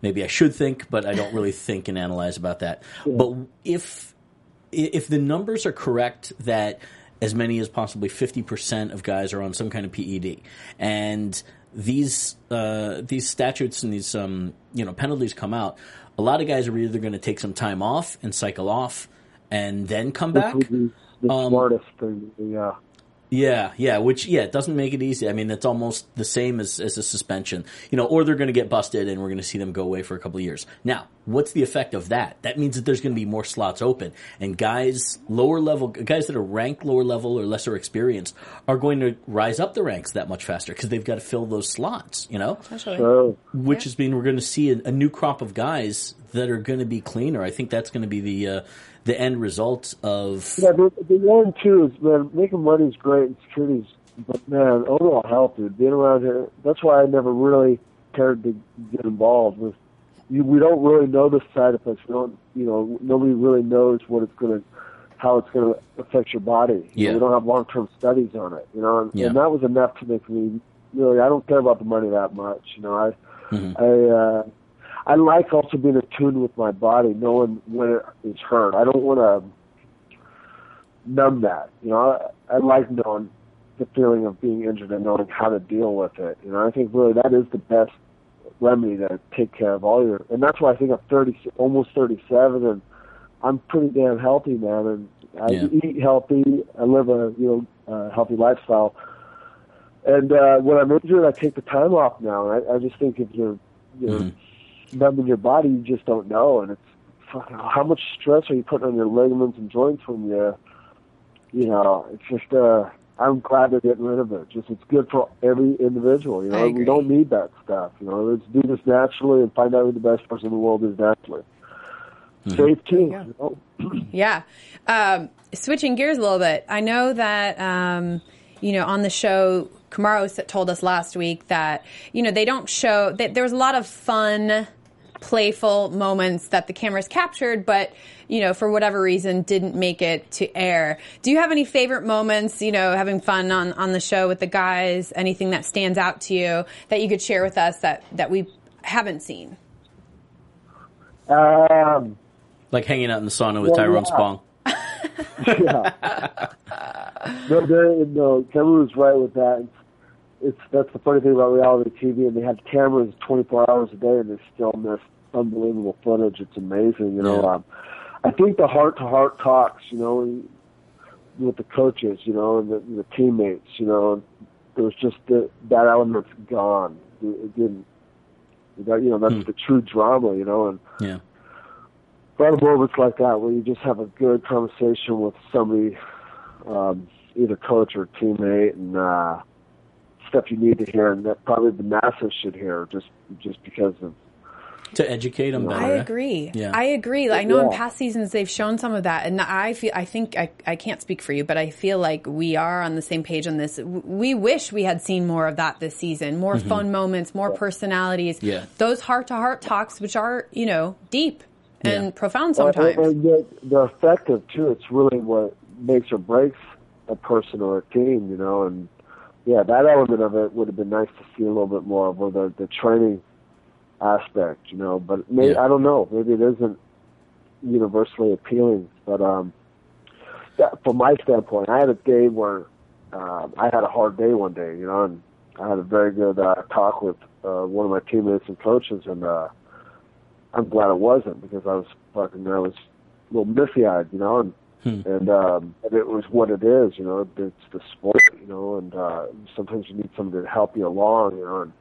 Maybe I should think, but I don't really think and analyze about that. But if if the numbers are correct that as many as possibly 50% of guys are on some kind of PED and these uh, these statutes and these um, you know penalties come out a lot of guys are either going to take some time off and cycle off and then come back the Um, smartest thing. Yeah. Yeah, yeah, which yeah, it doesn't make it easy. I mean, it's almost the same as, as a suspension, you know, or they're going to get busted and we're going to see them go away for a couple of years. Now, what's the effect of that? That means that there's going to be more slots open, and guys lower level, guys that are ranked lower level or lesser experienced, are going to rise up the ranks that much faster because they've got to fill those slots, you know. Essentially. So Which has been we're going to see a, a new crop of guys that are going to be cleaner. I think that's going to be the uh, the end result of Yeah, the, the one too is man, making money is great and security's, but man, overall health, dude, being around here. That's why I never really cared to get involved with. You, we don't really know the side effects. We don't, you know, nobody really knows what it's going to, how it's going to affect your body. You know, Yeah. we don't have long term studies on it. You know, and, Yeah. and that was enough to make me really. I don't care about the money that much. You know, I, Mhm. I. uh I like also being attuned with my body, knowing when it is hurt. I don't want to numb that. You know, I, I like knowing the feeling of being injured and knowing how to deal with it. You know, I think really that is the best remedy to take care of all your. And that's why I think I'm 30, almost 37, and I'm pretty damn healthy, man. And I Yeah. eat healthy. I live a you know uh, healthy lifestyle. And uh, when I'm injured, I take the time off now. I, I just think if you're you're Mhm. numbing your body, you just don't know. And it's fucking, how much stress are you putting on your ligaments and joints when you, you know, it's just, uh, I'm glad they're getting rid of it. Just, it's good for every individual. You know, we don't need that stuff. You know, let's do this naturally and find out who the best person in the world is naturally. Safe too. Yeah. You know? Yeah. Um, switching gears a little bit, I know that, um, you know, on the show, Kamaru told us last week that, you know, they don't show, that there was a lot of fun, playful moments that the cameras captured, but, you know, for whatever reason didn't make it to air. Do you have any favorite moments, you know, having fun on, on the show with the guys? Anything that stands out to you that you could share with us that, that we haven't seen? Um, like hanging out in the sauna with Well, Tyrone yeah. Spong. yeah. no, there, no, Kamaru was right with that. It's, that's the funny thing about reality TV, and they have cameras 24 hours a day, and they still miss unbelievable footage. It's amazing, you know. Yeah. Um, I think the heart-to-heart talks, you know, with the coaches, you know, and the, the teammates, you know, there was just the, that element's gone. It, it didn't. That, you know, that's Hmm. the true drama, you know, and Yeah. a lot of moments like that where you just have a good conversation with somebody, um, either coach or teammate, and uh, stuff you need to hear, and that probably the masses should hear, just just because of to educate them better. I agree. Yeah. I agree. I know in past seasons they've shown some of that, and I feel. I think I, I can't speak for you, but I feel like we are on the same page on this. We wish we had seen more of that this season. More fun moments, more personalities. Mm-hmm. Yeah. Those heart to heart talks, which are you know deep and Yeah. profound sometimes. And, and they're, they're effective too. It's really what makes or breaks a person or a team, you know. And yeah, that element of it would have been nice to see a little bit more of or the the training aspect, you know. But maybe Yeah. I don't know. Maybe it isn't universally appealing. But um, that, from my standpoint, I had a day where um, I had a hard day one day, you know, and I had a very good uh, talk with uh, one of my teammates and coaches, and uh, I'm glad it wasn't because I was fucking I was a little misty eyed, you know, and and um and it was what it is, you know, it's the sport, you know, and uh sometimes you need somebody to help you along, you know, and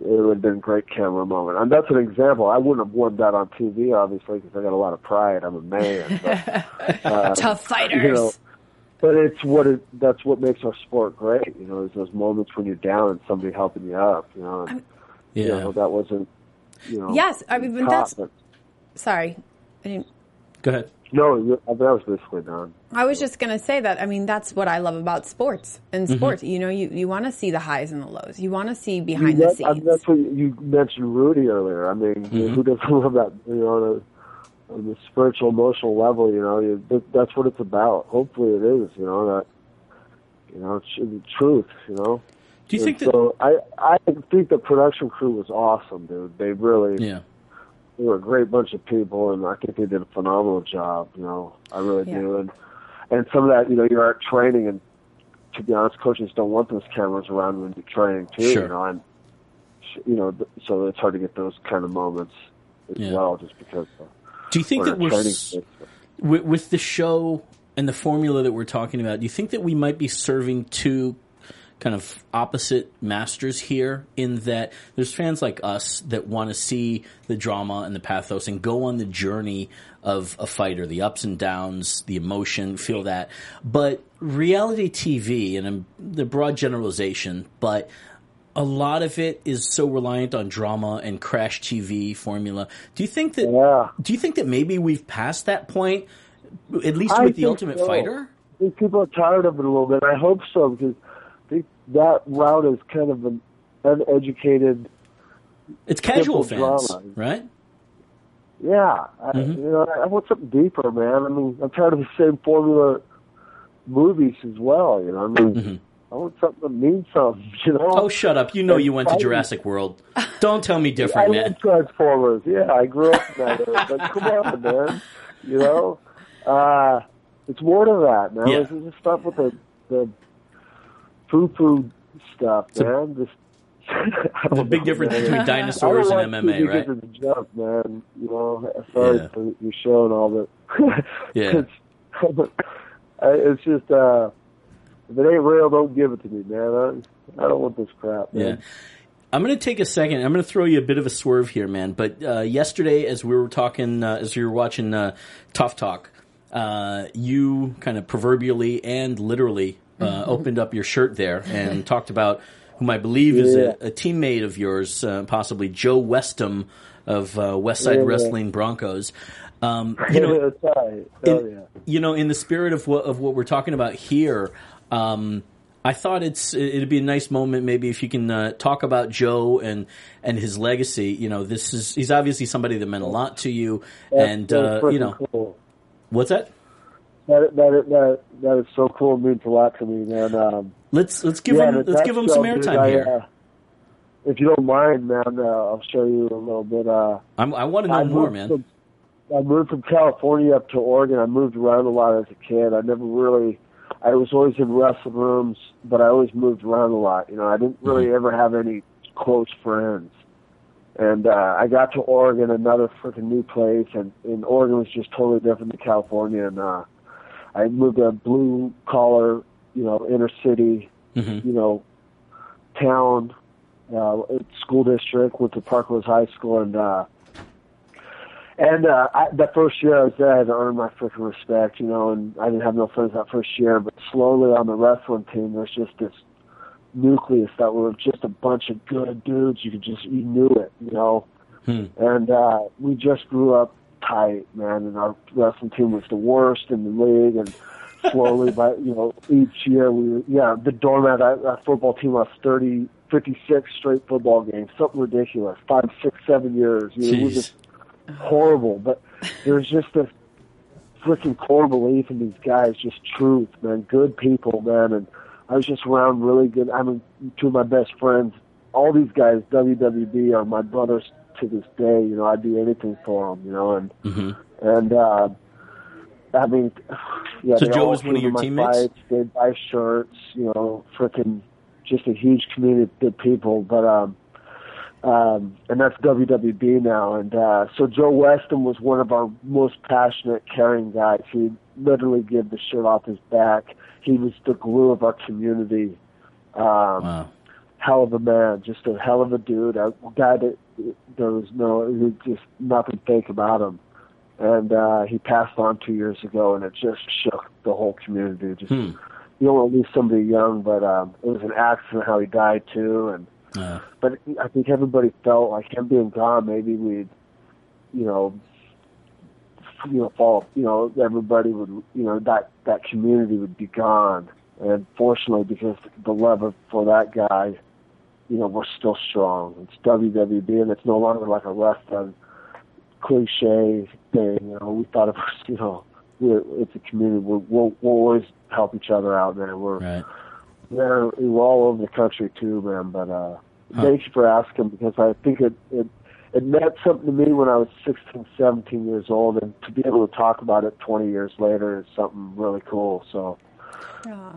it would have been a great camera moment. And that's an example. I wouldn't have worn that on TV, obviously, because I got a lot of pride. I'm a man. But, uh, Tough fighters. you know, but it's what it, that's what makes our sport great. You know, is those moments when you're down and somebody helping you up. You know, and, Yeah. you know that wasn't. You know, yes, I mean but that's. Sorry, I didn't. Go ahead. No, you- I mean, that was basically done. I was just going to say that. I mean, that's what I love about sports. In Mm-hmm. sports, you know, you, you want to see the highs and the lows. You want to see behind That- the I scenes. mean, that's what you, you mentioned Rudy earlier. I mean, Mm-hmm. who doesn't love that? You know, on, a, on the spiritual, emotional level. You know, you, that, that's what it's about. Hopefully, it is. You know that. You know, it's the truth. You know. Do you think And that? so I I think the production crew was awesome, dude. They really Yeah. They were a great bunch of people, and I think they did a phenomenal job. You know, I really Yeah. do. And and some of that, you know, you're at training, and to be honest, coaches don't want those cameras around when you're training too. Sure. You know, and you know, so it's hard to get those kind of moments as Yeah. well, just because. Do you think that we're training s- with, with the show and the formula that we're talking about? Do you think that we might be serving two kind of opposite masters here? In that there's fans like us that want to see the drama and the pathos and go on the journey of a fighter, the ups and downs, the emotion, feel that. But reality TV, and the broad generalization, but a lot of it is so reliant on drama and crash TV formula. Do you think that? Yeah. Do you think that maybe we've passed that point, at least I with the Ultimate so. Fighter? I think people are tired of it a little bit. I hope so because that route is kind of an uneducated It's casual fans, drama. right? Yeah, I, Mm-hmm. you know, I want something deeper, man. I mean, I'm tired of the same formula movies as well. You know, I mean, I want something that means something. You know? Mm-hmm. Oh, shut up! You know you went to. Jurassic World. Don't tell me I different, man. love Transformers. Yeah, I grew up in that era. But come on, man. You know, uh, it's more to that, man. Yeah. This is just stuff with the the poo poo stuff, a- man. Just There's a big difference between dinosaurs and MMA, right? It's a joke, man. You know, sorry Yeah. for your show and all that. Yeah. it's, it's just uh, if it ain't real, don't give it to me, man. I, I don't want this crap, man. Yeah. I'm going to take a second. I'm going to throw you a bit of a swerve here, man. But uh, yesterday, as we were talking, uh, as we were watching uh, TUF Talk, uh, you kind of proverbially and literally uh, opened up your shirt there and talked about whom I believe is a, a teammate of yours, uh, possibly Joe Westham of uh, West Side Yeah. Wrestling Broncos. Um, you know, That's right. Hell in, yeah. you know, in the spirit of what of what we're talking about here, um, I thought it's it'd be a nice moment maybe if you can uh, talk about Joe and and his legacy. You know, this is he's obviously somebody that meant a lot to you, That's- and that's uh, you know cool. what's that? That that that that is so cool. It means a lot to me, man. Um, Let's let's give yeah, him let's give him some airtime I, here. Uh, if you don't mind, man, uh, I'll show you a little bit. Uh, I'm, I want to know I more, man. From, I moved from California up to Oregon. I moved around a lot as a kid. I never really, I was always in wrestling rooms, but I always moved around a lot. You know, I didn't really Mm-hmm. ever have any close friends. And uh, I got to Oregon, another freaking new place, and, and Oregon was just totally different than California. And uh, I moved to a blue collar, you know, inner city, Mhm. you know, town, uh, school district, went to Parklands High School, and uh, And uh, I, the first year I was there, I had to earn my freaking respect, you know, and I didn't have no friends that first year. But slowly on the wrestling team, there's just this nucleus that were just a bunch of good dudes. You could just, you knew it, you know. Hmm. And uh, we just grew up tight, man. And our wrestling team was the worst in the league. And slowly, by you know, each year we, yeah, the doormat, our, football team lost 30, 56 straight football games, something ridiculous. Five, six, seven years. You know, it was just horrible. But there's just this freaking core belief in these guys, just truth, man. Good people, man. And I was just around really good. I mean, two of my best friends. All these guys, WWB, are my brothers to this day. You know, I'd do anything for them. You know, and Mhm. and uh, I mean, yeah. So Joe was one of your teammates? Fights, they'd buy shirts. You know, freaking just a huge community of good people. But um, um, and that's WWB now. And uh, so Joe Weston was one of our most passionate, caring guys. He'd literally give the shirt off his back. He was the glue of our community. Um, Wow. Hell of a man, just a hell of a dude. A guy that there was no, was just nothing fake about him. And uh, he passed on two years ago, and it just shook the whole community. Just Hmm. you don't want to lose somebody young, but um, it was an accident how he died too, and but I think everybody felt like him being gone. Maybe we'd, you know, you know, fall. You know, everybody would, you know, that that community would be gone. And fortunately, because the love of, for that guy, you know, we're still strong. It's WWB, and it's no longer like a wrestling cliche thing. You know, we thought of us, you know, we're, it's a community. We're, we'll, we'll always help each other out, man. We're right. yeah, we're all over the country too, man. But uh, Huh. thanks for asking because I think it, it it meant something to me when I was 16, 17 years old, and to be able to talk about it 20 years later is something really cool. So.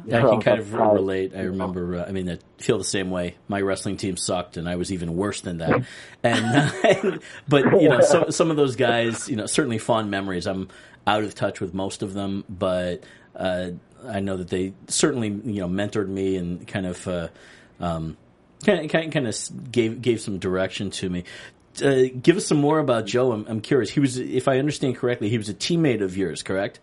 Yeah, I can kind of relate. I remember. Uh, I mean, I feel the same way. My wrestling team sucked, and I was even worse than that. And but you know, some some of those guys, you know, certainly fond memories. I'm out of touch with most of them, but uh, I know that they certainly you know mentored me and kind of. Uh, um, kind of, kind of gave gave some direction to me. Uh, give us some more about Joe. I'm, I'm curious. He was, if I understand correctly, he was a teammate of yours, correct?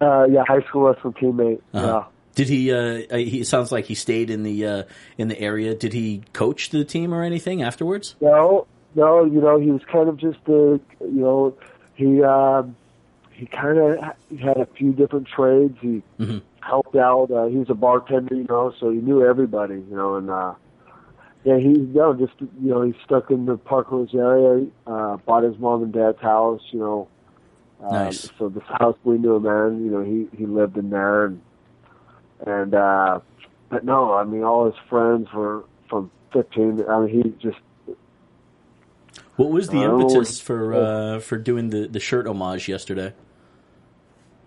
Uh, yeah, high school wrestling teammate. Uh-huh. Did he? Uh, he sounds like he stayed in the uh, in the area. Did he coach the team or anything afterwards? No, no, you know, he was kind of just a, you know, he um, he kind of had a few different trades. He Mhm. helped out. Uh, he was a bartender, you know, so he knew everybody, you know, and uh, yeah, he you know just you know he stuck in the Park area, uh, bought his mom and dad's house, you know. Um, So this house we knew him in, you know, he he lived in there, and and uh, but no, I mean all his friends were from 15. I mean he just What was the impetus for uh, for doing the, the shirt homage yesterday?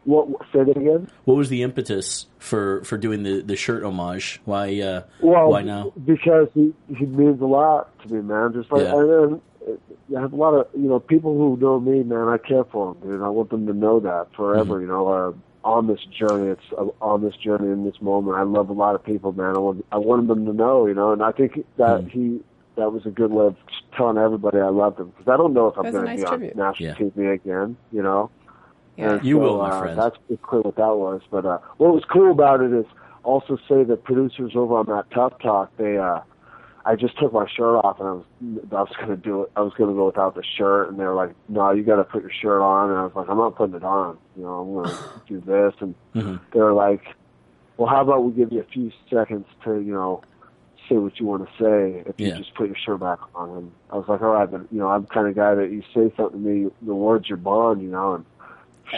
what say that again? What was the impetus for, for doing the, the shirt homage? Why uh, Well, why now? Because he he means a lot to me, man. Just like Yeah. and I have a lot of you know people who know me, man. I care for them, dude. I want them to know that forever. Mm-hmm. You know, uh, on this journey, it's uh, on this journey in this moment. I love a lot of people, man. I want I wanted them to know, you know, and I think that Mhm. he that was a good way of telling everybody I love them because I don't know if I'm That was a going to nice be on tribute. national Yeah. TV again, you know. Yeah. And You so, will, my uh, friend. That's pretty clear what that was. But uh, what was cool about it is also say that producers over on that TUF Talk, they, uh, I just took my shirt off and I was, I was gonna do it. I was gonna go without the shirt, and they were like, "No, you got to put your shirt on." And I was like, "I'm not putting it on. You know, I'm gonna do this." And Mhm. they were like, "Well, how about we give you a few seconds to, you know." Say what you want to say if you just put your shirt back on. And I was like, all right, but you know, I'm the kind of guy that you say something to me, the words your bond, you know, and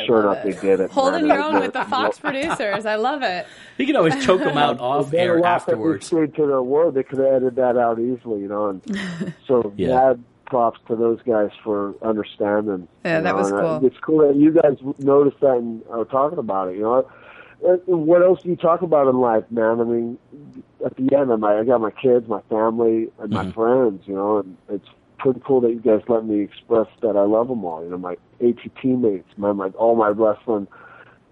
sure enough, they did it. Holding your own with the Fox producers. I love it. You can always choke them out off They air laughed at me afterwards. straight to their word. They could have edited that out easily, you know. And so, Yeah. mad props to those guys for understanding. Yeah, that know, was and I- cool. It's cool that you guys noticed that and are talking about it. You know, And- and what else do you talk about in life, man? I mean, at the end, I'm, I got my kids, my family, and my Mhm. friends. You know, and it's pretty cool that you guys let me express that I love them all. You know, my AT teammates, my, my all my wrestling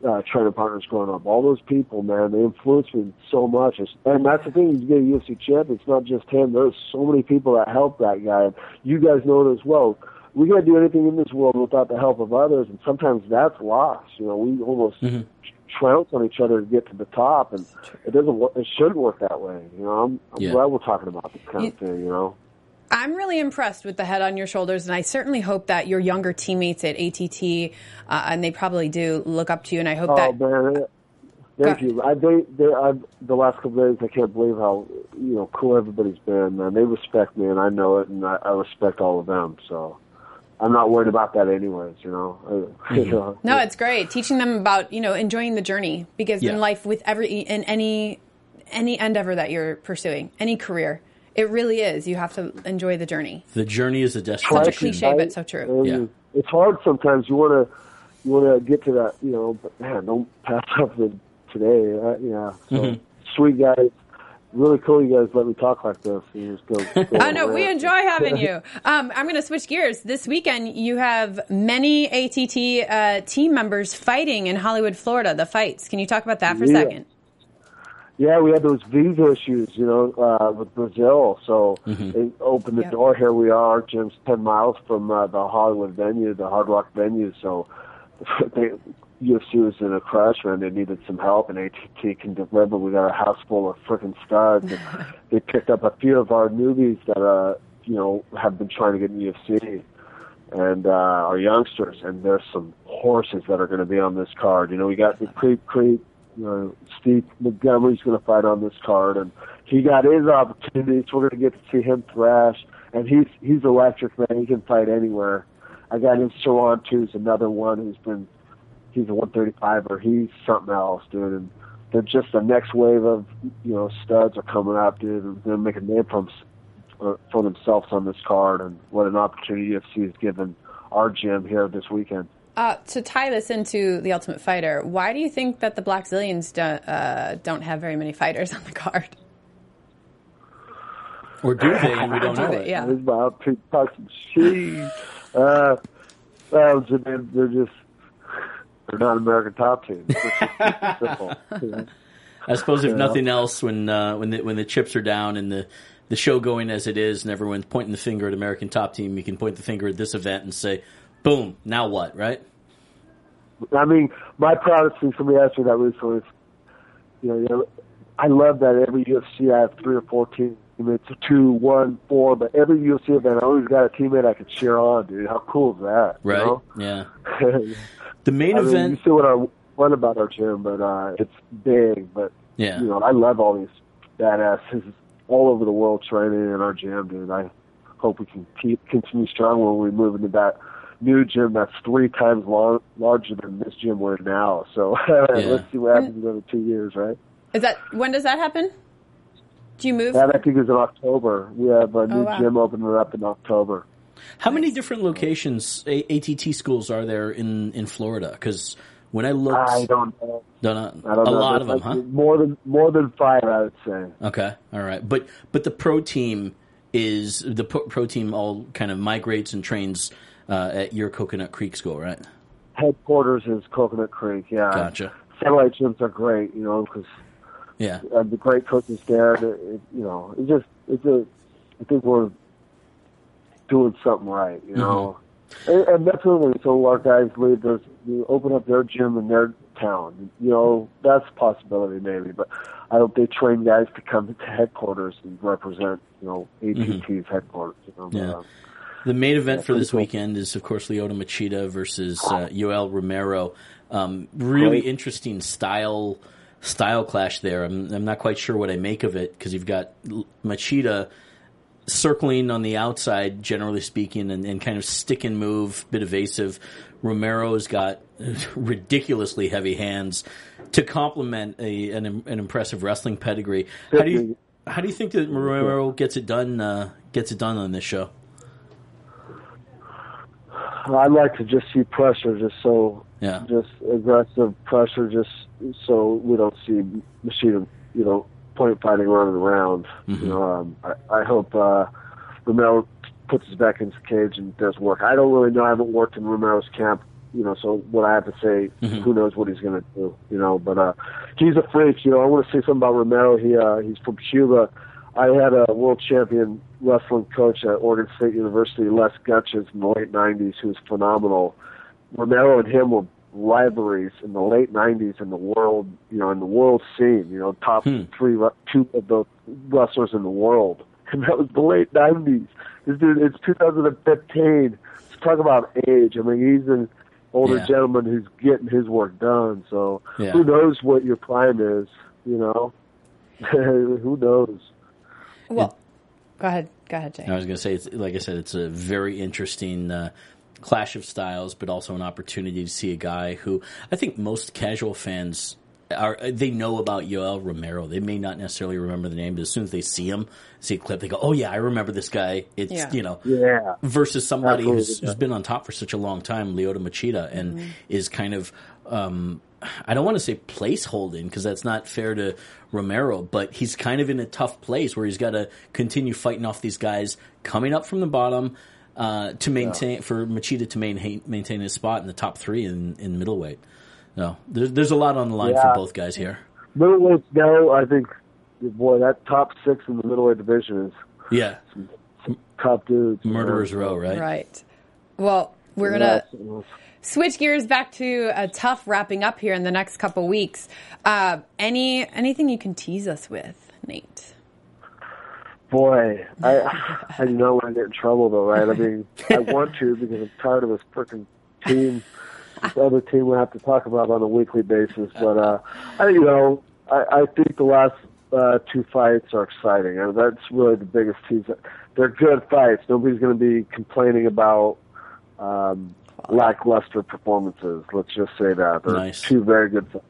uh, training partners growing up. All those people, man, they influenced me so much. It's, and that's the thing, you get a UFC champion, it's not just him. There's so many people that help that guy. And you guys know it as well. we can't do anything in this world without the help of others, and sometimes that's lost. You know, we almost Mm-hmm. trounce on each other to get to the top, and it doesn't. It shouldn't work that way. You know, I'm, I'm Yeah. glad we're talking about this kind of thing. You know. I'm really impressed with the head on your shoulders, and I certainly hope that your younger teammates at ATT, uh, and they probably do, look up to you. And I hope Oh that man, thank Go- you. I they, they I the last couple of days I can't believe how you know cool everybody's been. Man, they respect me, and I know it, and I, I respect all of them. So I'm not worried about that, anyways. You know. You know no, it's great teaching them about you know enjoying the journey because Yeah. in life with every in any any endeavor that you're pursuing, any career, it really is you have to enjoy the journey. The journey is a Such a destination. cliche, but so true. And Yeah. It's hard sometimes. You want to you want to get to that, you know. But man, don't pass up the today. Uh, yeah. So, Mm-hmm. Sweet guys. Really cool you guys let me talk like this. You just go, go I know we enjoy having you. Um, I'm going to switch gears. This weekend, you have many ATT uh, team members fighting in Hollywood, Florida. The fights. Can you talk about that for a second? Yeah, we had those visa issues, you know, uh, with Brazil. So they opened the Yep. door. Here we are. Gym's ten miles from uh, the Hollywood venue, the Hard Rock venue. So they, UFC was in a crush, man. They needed some help, and ATT can deliver. We got a house full of freaking studs. And they picked up a few of our newbies that, uh, you know, have been trying to get in UFC, and uh, our youngsters. And there's some horses that are going to be on this card. You know, we got the Creep Creep you know, Steve Montgomery's going to fight on this card, and he got his opportunity. So we're going to get to see him thrash, and he's he's electric, man. He can fight anywhere. I got him Sharon too, who's another one who's been he's a 135er. He's something else, dude. And they're just the next wave of you know studs are coming up, dude. And they're a name for, uh, for themselves on this card, and what an opportunity UFC has given our gym here this weekend. Uh, to tie this into the Ultimate Fighter, why do you think that the Blackzilians don't, uh, don't have very many fighters on the card? Or do they? And we don't Do know it. Yeah. It's about to talk some shit. Uh, well, they're, they're just they're not American top team. It's simple. you know? I suppose if Yeah. nothing else, when uh, when the when the chips are down and the the show going as it is, and everyone's pointing the finger at American Top Team, you can point the finger at this event and say, "Boom! Now what?" Right? I mean, my proudest thing, somebody asked me that recently, is, you know, you know, I love that every UFC I have three or four teammates, two, one, four, but every UFC event I always got a teammate I could cheer on, dude. How cool is that? you Right? know? Yeah. The main I mean, event. you see what I fun about our gym, but uh, it's big. But Yeah. you know, I love all these badasses all over the world training in our gym, dude. I hope we can keep continue strong when we move into that new gym that's three times long, larger than this gym we're in now. So let's see what happens in another two years, right? Is that when does that happen? Do you move? That I think is in October. We have a oh, new wow. gym opening up in October. How many different locations, A- ATT schools, are there in in Florida? Because when I look, I don't know. no, no, I don't a know. lot of them, There's huh? More than more than five, I would say. Okay, all right, but but the pro team is the pro pro team all kind of migrates and trains uh, at your Coconut Creek school, right? Headquarters is Coconut Creek. Yeah. Gotcha. Satellite gyms are great, you know, because Yeah, uh, the great coaches there. It, it, you know, it just it's a. I think we're doing something right. You know, and, and that's really so our guys leave. There's you open up their gym in their town. You know, that's a possibility maybe, but I hope they train guys to come to headquarters and represent. You know, ATT's headquarters. You know, Yeah. but, um, the main event for this cool. weekend is of course Lyoto Machida versus uh, Yoel Romero. Um, really Great. interesting style style clash there. I'm, I'm not quite sure what I make of it because you've got Machida circling on the outside, generally speaking, and, and kind of stick and move, bit evasive. Romero's got ridiculously heavy hands to complement a, an, an impressive wrestling pedigree. How do you how do you think that Romero gets it done? Uh, gets it done on this show? I'd like to just see pressure, just so Yeah. just aggressive pressure, just so we don't see Machida, you know, point fighting running around. You know, um, I, I hope uh, Romero puts his back into the cage and does work. I don't really know. I haven't worked in Romero's camp, you know, so what I have to say, who knows what he's going to do, you know. But uh, he's a freak, you know. I want to say something about Romero. He uh, he's from Cuba. I had a world champion wrestling coach at Oregon State University, Les Gutches, in the late '90s, who was phenomenal. Romero and him were rivalries in the late '90s in the world, you know, in the world scene. You know, top Hmm. three, two of the wrestlers in the world, and that was the late '90s. This dude, it's 2015. Let's talk about age. I mean, he's an older Yeah. gentleman who's getting his work done. So Yeah. who knows what your prime is? You know, who knows? Well, go ahead. Go ahead, Jay. I was going to say, it's, like I said, it's a very interesting uh, clash of styles, but also an opportunity to see a guy who I think most casual fans are. They know about Yoel Romero. They may not necessarily remember the name, but as soon as they see him, see a clip, they go, "Oh yeah, I remember this guy." It's Yeah. you know, Yeah. versus somebody who's, who's been on top for such a long time, Lyoto Machida, and is kind of, um, I don't want to say place holding because that's not fair to Romero, but he's kind of in a tough place where he's got to continue fighting off these guys coming up from the bottom uh, to maintain for Machida to maintain maintain his spot in the top three in, in middleweight. No, there's there's a lot on the line Yeah. for both guys here. Middleweights now, I think, boy, that top six in the middleweight division is Yeah, Some top dudes. murderers row, right? Right. Well, we're gonna switch gears back to a TUF wrapping up here in the next couple weeks. Uh, any anything you can tease us with, Nate? Boy, I I do not want get in trouble though, right? I mean, I want to because I'm tired of this freaking team, this other team we have to talk about on a weekly basis. But uh, I you know, I, I think the last uh, two fights are exciting, and that's really the biggest tease. They're good fights. Nobody's going to be complaining about um, lackluster performances. Let's just say that they're Nice. two very good fights.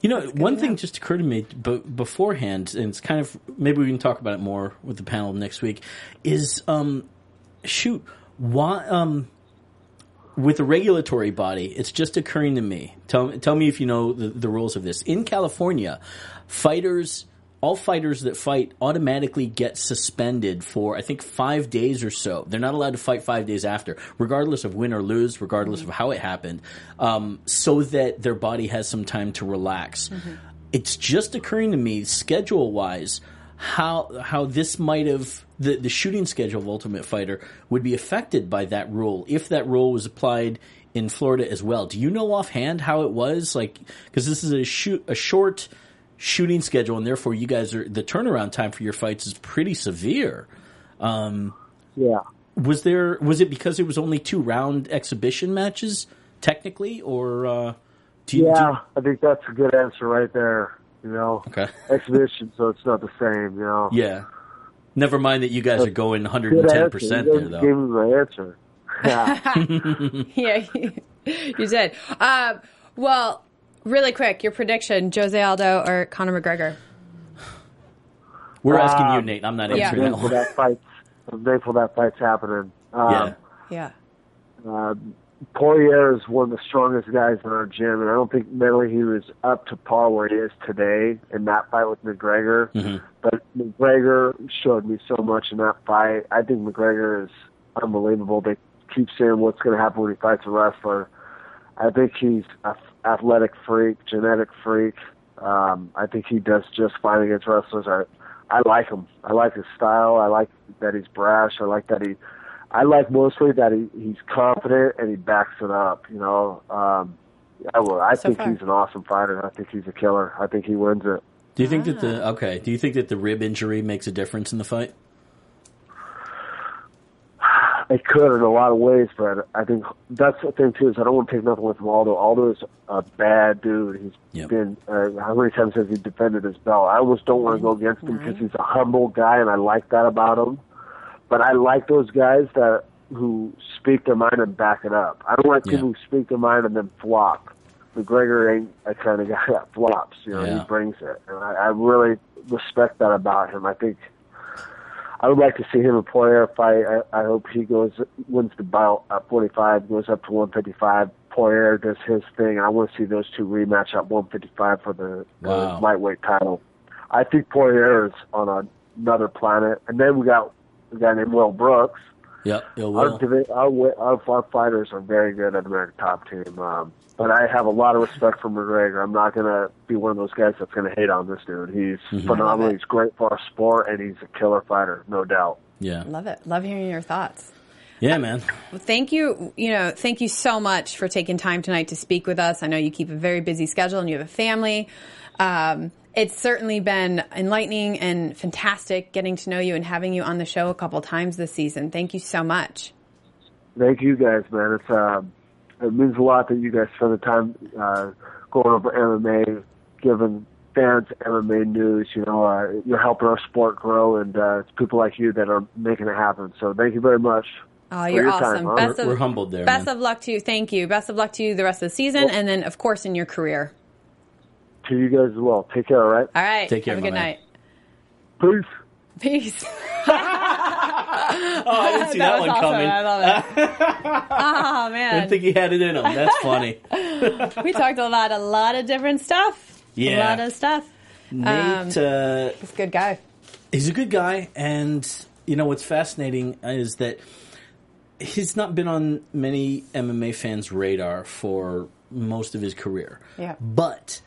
You know, one thing just occurred to me b- beforehand, and it's kind of maybe we can talk about it more with the panel next week. Is um, shoot, why um, with the regulatory body? It's just occurring to me. Tell tell me if you know the, the rules of this. In California, fighters. All fighters that fight automatically get suspended for, I think, five days or so. They're not allowed to fight five days after, regardless of win or lose, regardless of how it happened, um, so that their body has some time to relax. It's just occurring to me, schedule wise, how how this might have the the shooting schedule of Ultimate Fighter would be affected by that rule if that rule was applied in Florida as well. Do you know offhand how it was like? Because this is a shoot a short shooting schedule, and therefore you guys are the turnaround time for your fights is pretty severe. Yeah. Was there was it because it was only two round exhibition matches technically, or uh, do you? do Yeah, you- I think that's a good answer right there. You know, okay. exhibition, so it's not the same. You know, Yeah. Never mind that you guys are going 110 percent there though. Gave me my answer. Yeah. yeah, you did. Um, well, really quick, your prediction: Jose Aldo or Conor McGregor? We're asking you, Um, Nate. I'm not Yeah. answering I'm that thankful that fight. I'm thankful that fight's happening. Um, Yeah. Yeah. Uh, Poirier is one of the strongest guys in our gym, and I don't think mentally he was up to par where he is today in that fight with McGregor. Mhm. But McGregor showed me so much in that fight. I think McGregor is unbelievable. They keep saying what's going to happen when he fights a wrestler. I think he's a athletic freak, genetic freak. Um, I think he does just fine against wrestlers. I, I like him. I like his style. I like that he's brash. I like that he I like mostly that he, he's confident and he backs it up. You know, um, I, will, I So think far. he's an awesome fighter. I think he's a killer. I think he wins it. Do you think that the okay? Do you think that the rib injury makes a difference in the fight? It could in a lot of ways, but I think that's the thing too. Is I don't want to take nothing with Aldo. Aldo is a bad dude. He's Yep. been uh, how many times has he defended his belt? I almost don't want to go against him because he's a humble guy, and I like that about him. But I like those guys that who speak their mind and back it up. I don't like Yeah. people who speak their mind and then flop. McGregor ain't a kind of guy that flops. You know, Yeah. he brings it, and I, I really respect that about him. I think I would like to see him and Poirier fight. I, I hope he goes wins the bout at 45, goes up to 155. Poirier does his thing, I want to see those two rematch at 155 for the, Wow. lightweight title. I think Poirier is on a, another planet, and then we got a guy named Will Brooks, Yep, ill Our, will. divi- our, wi- our, our fighters are very good at American Top Team. Um, but I have a lot of respect for McGregor. I'm not going to be one of those guys that's going to hate on this dude. He's Mm-hmm. phenomenal. He's great for our sport, and he's a killer fighter, no doubt. Yeah, Love it. Love hearing your thoughts. yeah, man. Well, thank you. You know, thank you so much for taking time tonight to speak with us. I know you keep a very busy schedule and you have a family. Um, it's certainly been enlightening and fantastic getting to know you and having you on the show a couple times this season. Thank you so much. Thank you guys, man. It's um, it means a lot that you guys spend the time uh, going over MMA, giving fans MMA news. You know, uh, you're helping our sport grow, and uh, it's people like you that are making it happen. So thank you very much. Oh, for you're your awesome. time. Best We're- of, we're humbled there, Best man. of luck to you. Thank you. Best of luck to you the rest of the season, and then of course in your career. To you guys as well. Take care. All right. All right. Take care, Have a good man. night. Peace. Peace. Oh, I didn't see that, was one awesome. coming. I love it. oh I man, didn't think he had it in him. That's funny. we talked about a lot of different stuff. Yeah. a lot of stuff. Nate, uh, He's a good guy. he's a good guy, and you know what's fascinating is that he's not been on many MMA fans' radar for most of his career. Yeah. but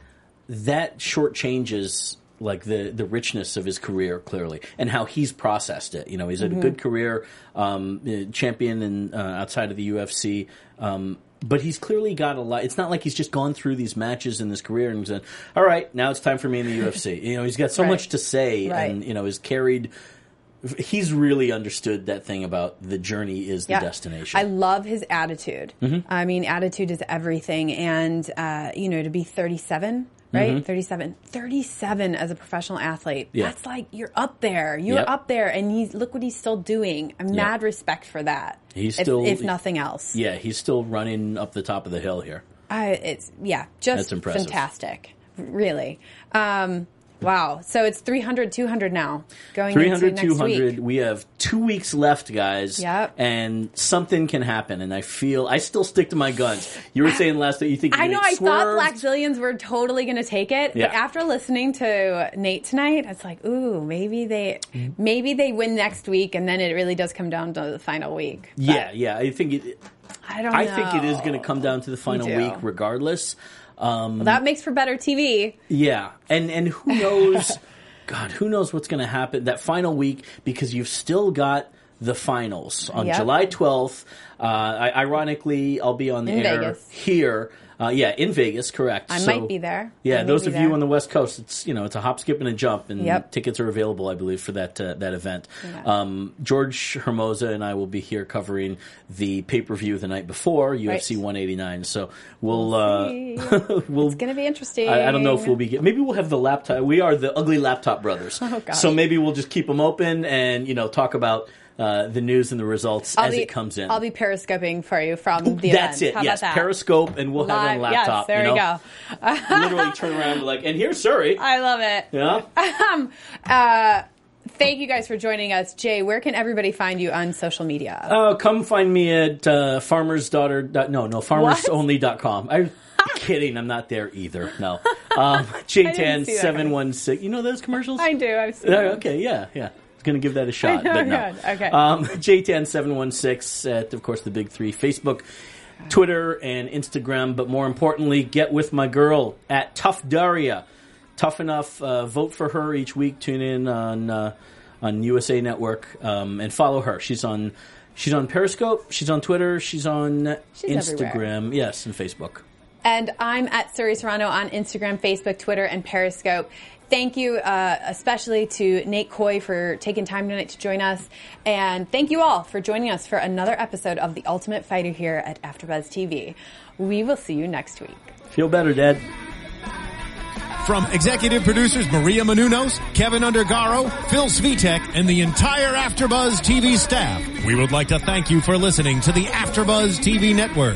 that short shortchanges like the the richness of his career clearly and how he's processed it. You know, he's had a good career, um, uh, champion in uh, outside of the UFC. Um, but he's clearly got a lot. It's not like he's just gone through these matches in his career and said, "All right, now it's time for me in the UFC." You know, he's got so Right. much to say, Right. and you know, is carried. He's really understood that thing about the journey is the Yeah. destination. I love his attitude. Mm-hmm. I mean, attitude is everything. And, uh, you know, to be 37, right? 37. 37 as a professional athlete. Mm-hmm. Yeah. That's like, you're up there. You're Yep. up there. And he's, look what he's still doing. I'm mad respect for that. He's if, still- if nothing else. yeah, he's still running up the top of the hill here. I, it's, yeah, just That's impressive. fantastic. Really. Um, wow. So it's 300, 200 now going 300, into next 200. week. We have two weeks left, guys. Yep. And something can happen. And I feel, I still stick to my guns. You were saying last night you think I know. I thought swerved. Black Zillions were totally going to take it, Yeah. but after listening to Nate tonight, it's like, ooh, maybe they, Mm-hmm. maybe they win next week, and then it really does come down to the final week. But Yeah, yeah. I think it, I don't. I know. think it is going to come down to the final week regardless. Um, That makes for better TV. Yeah, and and who knows? God, who knows what's going to happen that final week because you've still got the finals on Yep. July twelfth. Uh, I, ironically, I'll be on the In air Vegas. here. Uh, yeah, in Vegas, correct. I So- might be there. Yeah, those of you on the West Coast, it's you know it's a hop, skip, and a jump, and Yep. tickets are available, I believe, for that uh, that event. Yeah. Um, George Hermosa and I will be here covering the pay per view the night before UFC Right. 189. So we'll uh, see. we'll It's going to be interesting. I, I don't know if we'll be get, maybe we'll have the laptop. We are the ugly laptop brothers. Oh. So maybe we'll just keep them open and you know talk about uh, the news and the results I'll as be, it comes in. I'll be periscoping for you from the That's event. it. How yes, that? Periscope, and we'll have it on Live. laptop. Yes, there you we know? go. Literally turn around and like, and here's Suri. I love it. yeah. Uh, thank you guys for joining us, Jay. Where can everybody find you on social media? Oh, come find me at uh, farmersdaughter. No, no, farmersonly.com. I'm kidding. I'm not there either. No. Um, J10 see that 716. You know those commercials? I do. I've seen Uh, okay, yeah, yeah. Going to give that a shot, but no. Okay. Um, J10716 at, of course, the big three Facebook, Twitter, and Instagram. But more importantly, get with my girl at Tough Daria. Tough enough. Uh, vote for her each week. Tune in on uh, on USA Network um, and follow her. She's on she's on Periscope. She's on Twitter. She's on She's Instagram. Yes, and Facebook. And I'm at Suri Serrano on Instagram, Facebook, Twitter, and Periscope. Thank you, uh, especially to Nate Coy for taking time tonight to join us. And thank you all for joining us for another episode of The Ultimate Fighter here at AfterBuzz TV. We will see you next week. Feel better, Dad. From executive producers Maria Menounos, Kevin Undergaro, Phil Svitek, and the entire AfterBuzz TV staff, we would like to thank you for listening to the AfterBuzz TV network.